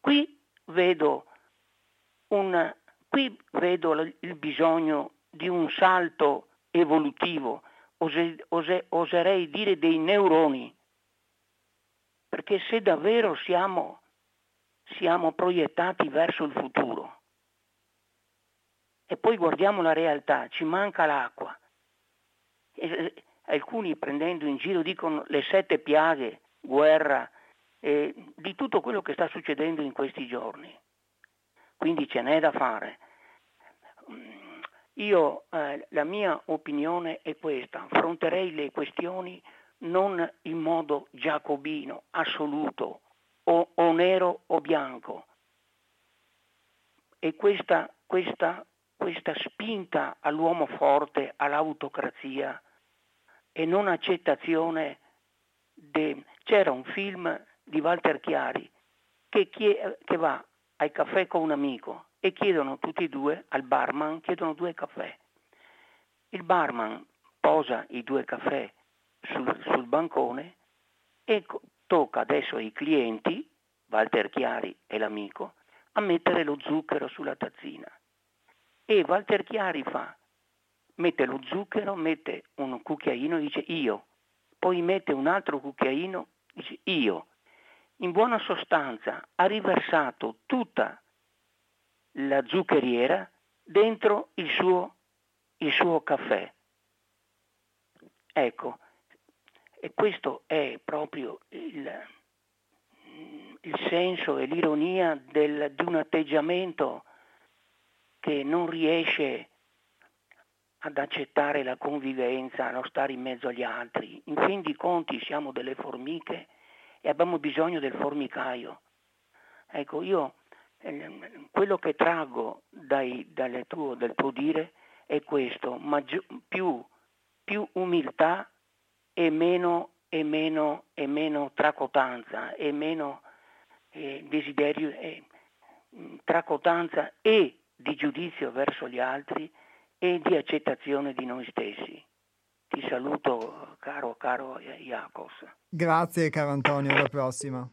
Speaker 4: Qui vedo, un, qui vedo il bisogno di un salto evolutivo, ose, ose, oserei dire dei neuroni, perché se davvero siamo, siamo proiettati verso il futuro, e poi guardiamo la realtà, ci manca l'acqua. Alcuni prendendo in giro dicono le sette piaghe, guerra, eh, di tutto quello che sta succedendo in questi giorni. Quindi ce n'è da fare. Io, eh, la mia opinione è questa, affronterei le questioni non in modo giacobino, assoluto, o, o nero o bianco. E questa, questa questa spinta all'uomo forte, all'autocrazia e non accettazione. De... C'era un film di Walter Chiari che, chie... che va al caffè con un amico e chiedono tutti e due al barman, chiedono due caffè. Il barman posa i due caffè sul, sul bancone e tocca adesso ai clienti, Walter Chiari e l'amico, a mettere lo zucchero sulla tazzina. E Walter Chiari fa, mette lo zucchero, mette un cucchiaino e dice io, poi mette un altro cucchiaino, dice io. In buona sostanza ha riversato tutta la zuccheriera dentro il suo, il suo caffè. Ecco, e questo è proprio il, il senso e l'ironia del, di un atteggiamento che non riesce ad accettare la convivenza, a non stare in mezzo agli altri. In fin di conti siamo delle formiche e abbiamo bisogno del formicaio. Ecco, io eh, quello che traggo dai, tuo, dal tuo dire è questo, maggior, più, più, umiltà e meno, e meno, e meno tracotanza e meno eh, desiderio. Eh, tracotanza e di giudizio verso gli altri e di accettazione di noi stessi. Ti saluto caro, caro Iacos.
Speaker 1: Grazie caro Antonio, alla prossima.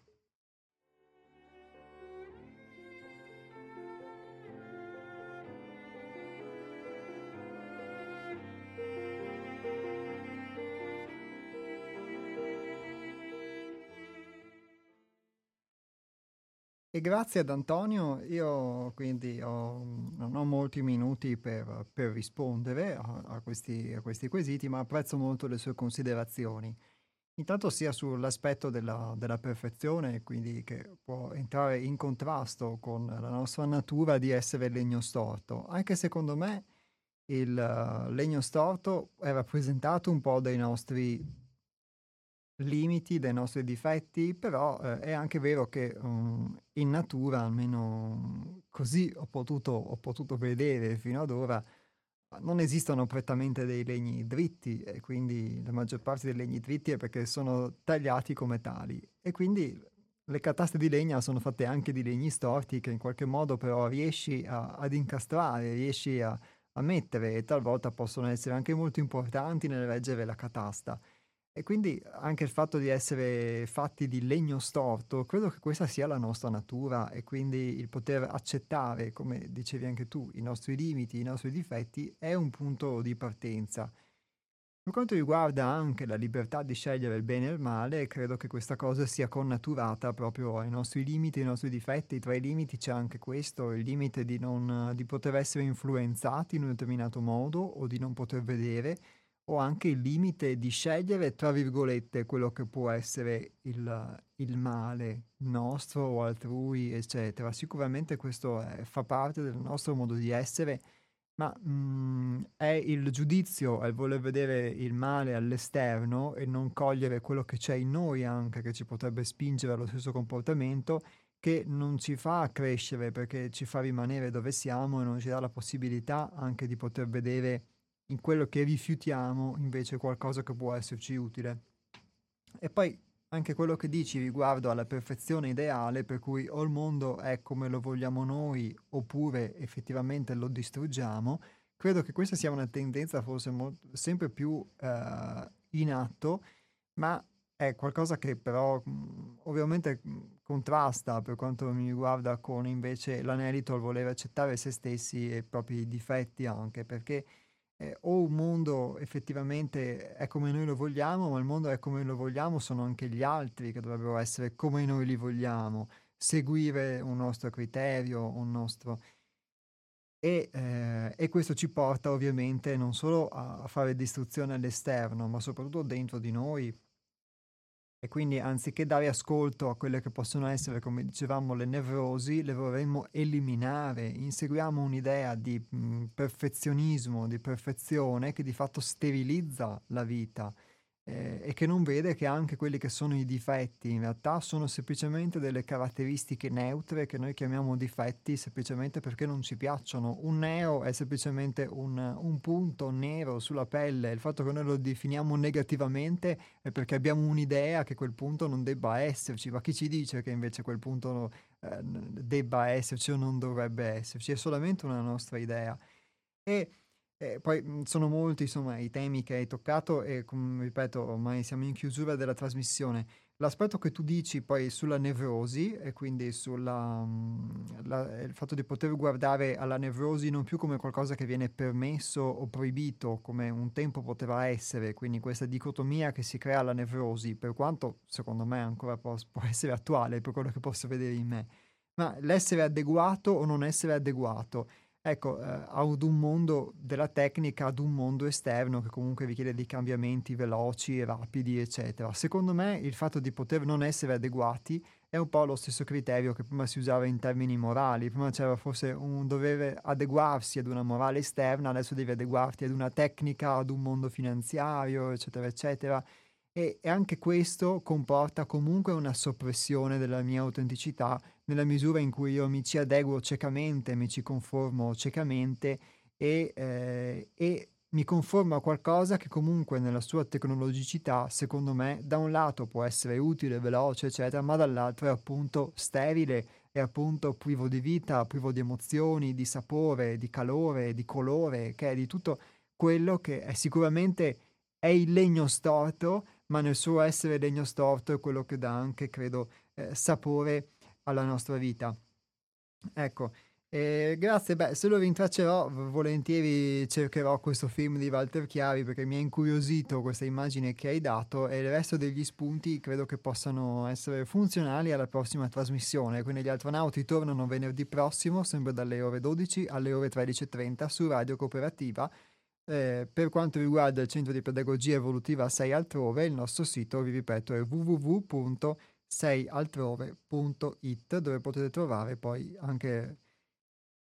Speaker 1: E grazie ad Antonio, io quindi ho, non ho molti minuti per, per rispondere a, a, questi, a, questi, quesiti, ma apprezzo molto le sue considerazioni. Intanto sia sull'aspetto della, della, perfezione, quindi che può entrare in contrasto con la nostra natura di essere legno storto. Anche secondo me il legno storto è rappresentato un po' dai nostri limiti, dei nostri difetti, però eh, è anche vero che um, in natura, almeno così ho potuto, ho potuto, vedere fino ad ora, non esistono prettamente dei legni dritti e quindi la maggior parte dei legni dritti è perché sono tagliati come tali e quindi le cataste di legna sono fatte anche di legni storti che in qualche modo però riesci a, ad incastrare, riesci a, a mettere e talvolta possono essere anche molto importanti nel reggere la catasta. E quindi anche il fatto di essere fatti di legno storto, credo che questa sia la nostra natura e quindi il poter accettare, come dicevi anche tu, i nostri limiti, i nostri difetti è un punto di partenza. Per quanto riguarda anche la libertà di scegliere il bene e il male, credo che questa cosa sia connaturata proprio ai nostri limiti, ai nostri difetti. Tra i limiti c'è anche questo, il limite di, non, di poter essere influenzati in un determinato modo o di non poter vedere ho anche il limite di scegliere, tra virgolette, quello che può essere il, il male nostro o altrui, eccetera. Sicuramente questo è, fa parte del nostro modo di essere, ma mh, mm, è il giudizio al voler vedere il male all'esterno e non cogliere quello che c'è in noi anche, che ci potrebbe spingere allo stesso comportamento, che non ci fa crescere perché ci fa rimanere dove siamo e non ci dà la possibilità anche di poter vedere in quello che rifiutiamo invece qualcosa che può esserci utile. E poi anche quello che dici riguardo alla perfezione ideale, per cui o il mondo è come lo vogliamo noi oppure effettivamente lo distruggiamo, credo che questa sia una tendenza forse molto, sempre più eh, in atto, ma è qualcosa che però ovviamente contrasta per quanto mi riguarda con invece l'anelito al voler accettare se stessi e i propri difetti anche, perché eh, o un mondo effettivamente è come noi lo vogliamo, ma il mondo è come lo vogliamo, sono anche gli altri che dovrebbero essere come noi li vogliamo, seguire un nostro criterio, un nostro... E, eh, e questo ci porta ovviamente non solo a fare distruzione all'esterno, ma soprattutto dentro di noi, e quindi anziché dare ascolto a quelle che possono essere, come dicevamo, le nevrosi, le vorremmo eliminare. Inseguiamo un'idea di mh, perfezionismo, di perfezione che di fatto sterilizza la vita eh, e che non vede che anche quelli che sono i difetti in realtà sono semplicemente delle caratteristiche neutre che noi chiamiamo difetti semplicemente perché non ci piacciono. Un neo è semplicemente un, un punto nero sulla pelle, il fatto che noi lo definiamo negativamente è perché abbiamo un'idea che quel punto non debba esserci, ma chi ci dice che invece quel punto eh, debba esserci o non dovrebbe esserci? È solamente una nostra idea. E e poi mhmm, sono molti insomma i temi che hai toccato e come ripeto ormai siamo in chiusura della trasmissione. L'aspetto che tu dici poi sulla nevrosi e quindi sul mhmm, fatto di poter guardare alla nevrosi non più come qualcosa che viene permesso o proibito come un tempo poteva essere, quindi questa dicotomia che si crea alla nevrosi, per quanto secondo me ancora può, può essere attuale per quello che posso vedere in me, ma l'essere adeguato o non essere adeguato ecco, eh, ad un mondo della tecnica, ad un mondo esterno che comunque richiede dei cambiamenti veloci, rapidi, eccetera. Secondo me il fatto di poter non essere adeguati è un po' lo stesso criterio che prima si usava in termini morali. Prima c'era forse un dover adeguarsi ad una morale esterna, adesso devi adeguarti ad una tecnica, ad un mondo finanziario, eccetera, eccetera. E, e anche questo comporta comunque una soppressione della mia autenticità nella misura in cui io mi ci adeguo ciecamente, mi ci conformo ciecamente e, eh, e mi conformo a qualcosa che comunque nella sua tecnologicità, secondo me, da un lato può essere utile, veloce, eccetera, ma dall'altro è appunto sterile, è appunto privo di vita, privo di emozioni, di sapore, di calore, di colore, che è di tutto quello che è sicuramente è il legno storto, ma nel suo essere legno storto è quello che dà anche, credo, eh, sapore alla nostra vita. Ecco, eh, grazie, beh, se lo rintraccerò, volentieri cercherò questo film di Walter Chiari perché mi ha incuriosito questa immagine che hai dato e il resto degli spunti credo che possano essere funzionali alla prossima trasmissione. Quindi gli astronauti tornano venerdì prossimo, sempre dalle ore 12 alle ore 13.30 su Radio Cooperativa. Eh, per quanto riguarda il Centro di Pedagogia Evolutiva 6 altrove, il nostro sito, vi ripeto, è www.seialtrove.it dove potete trovare poi anche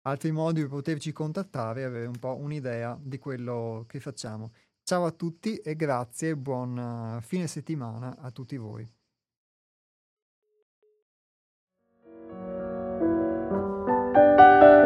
Speaker 1: altri modi per poterci contattare e avere un po' un'idea di quello che facciamo. Ciao a tutti e grazie e buon eh, fine settimana a tutti voi. thank you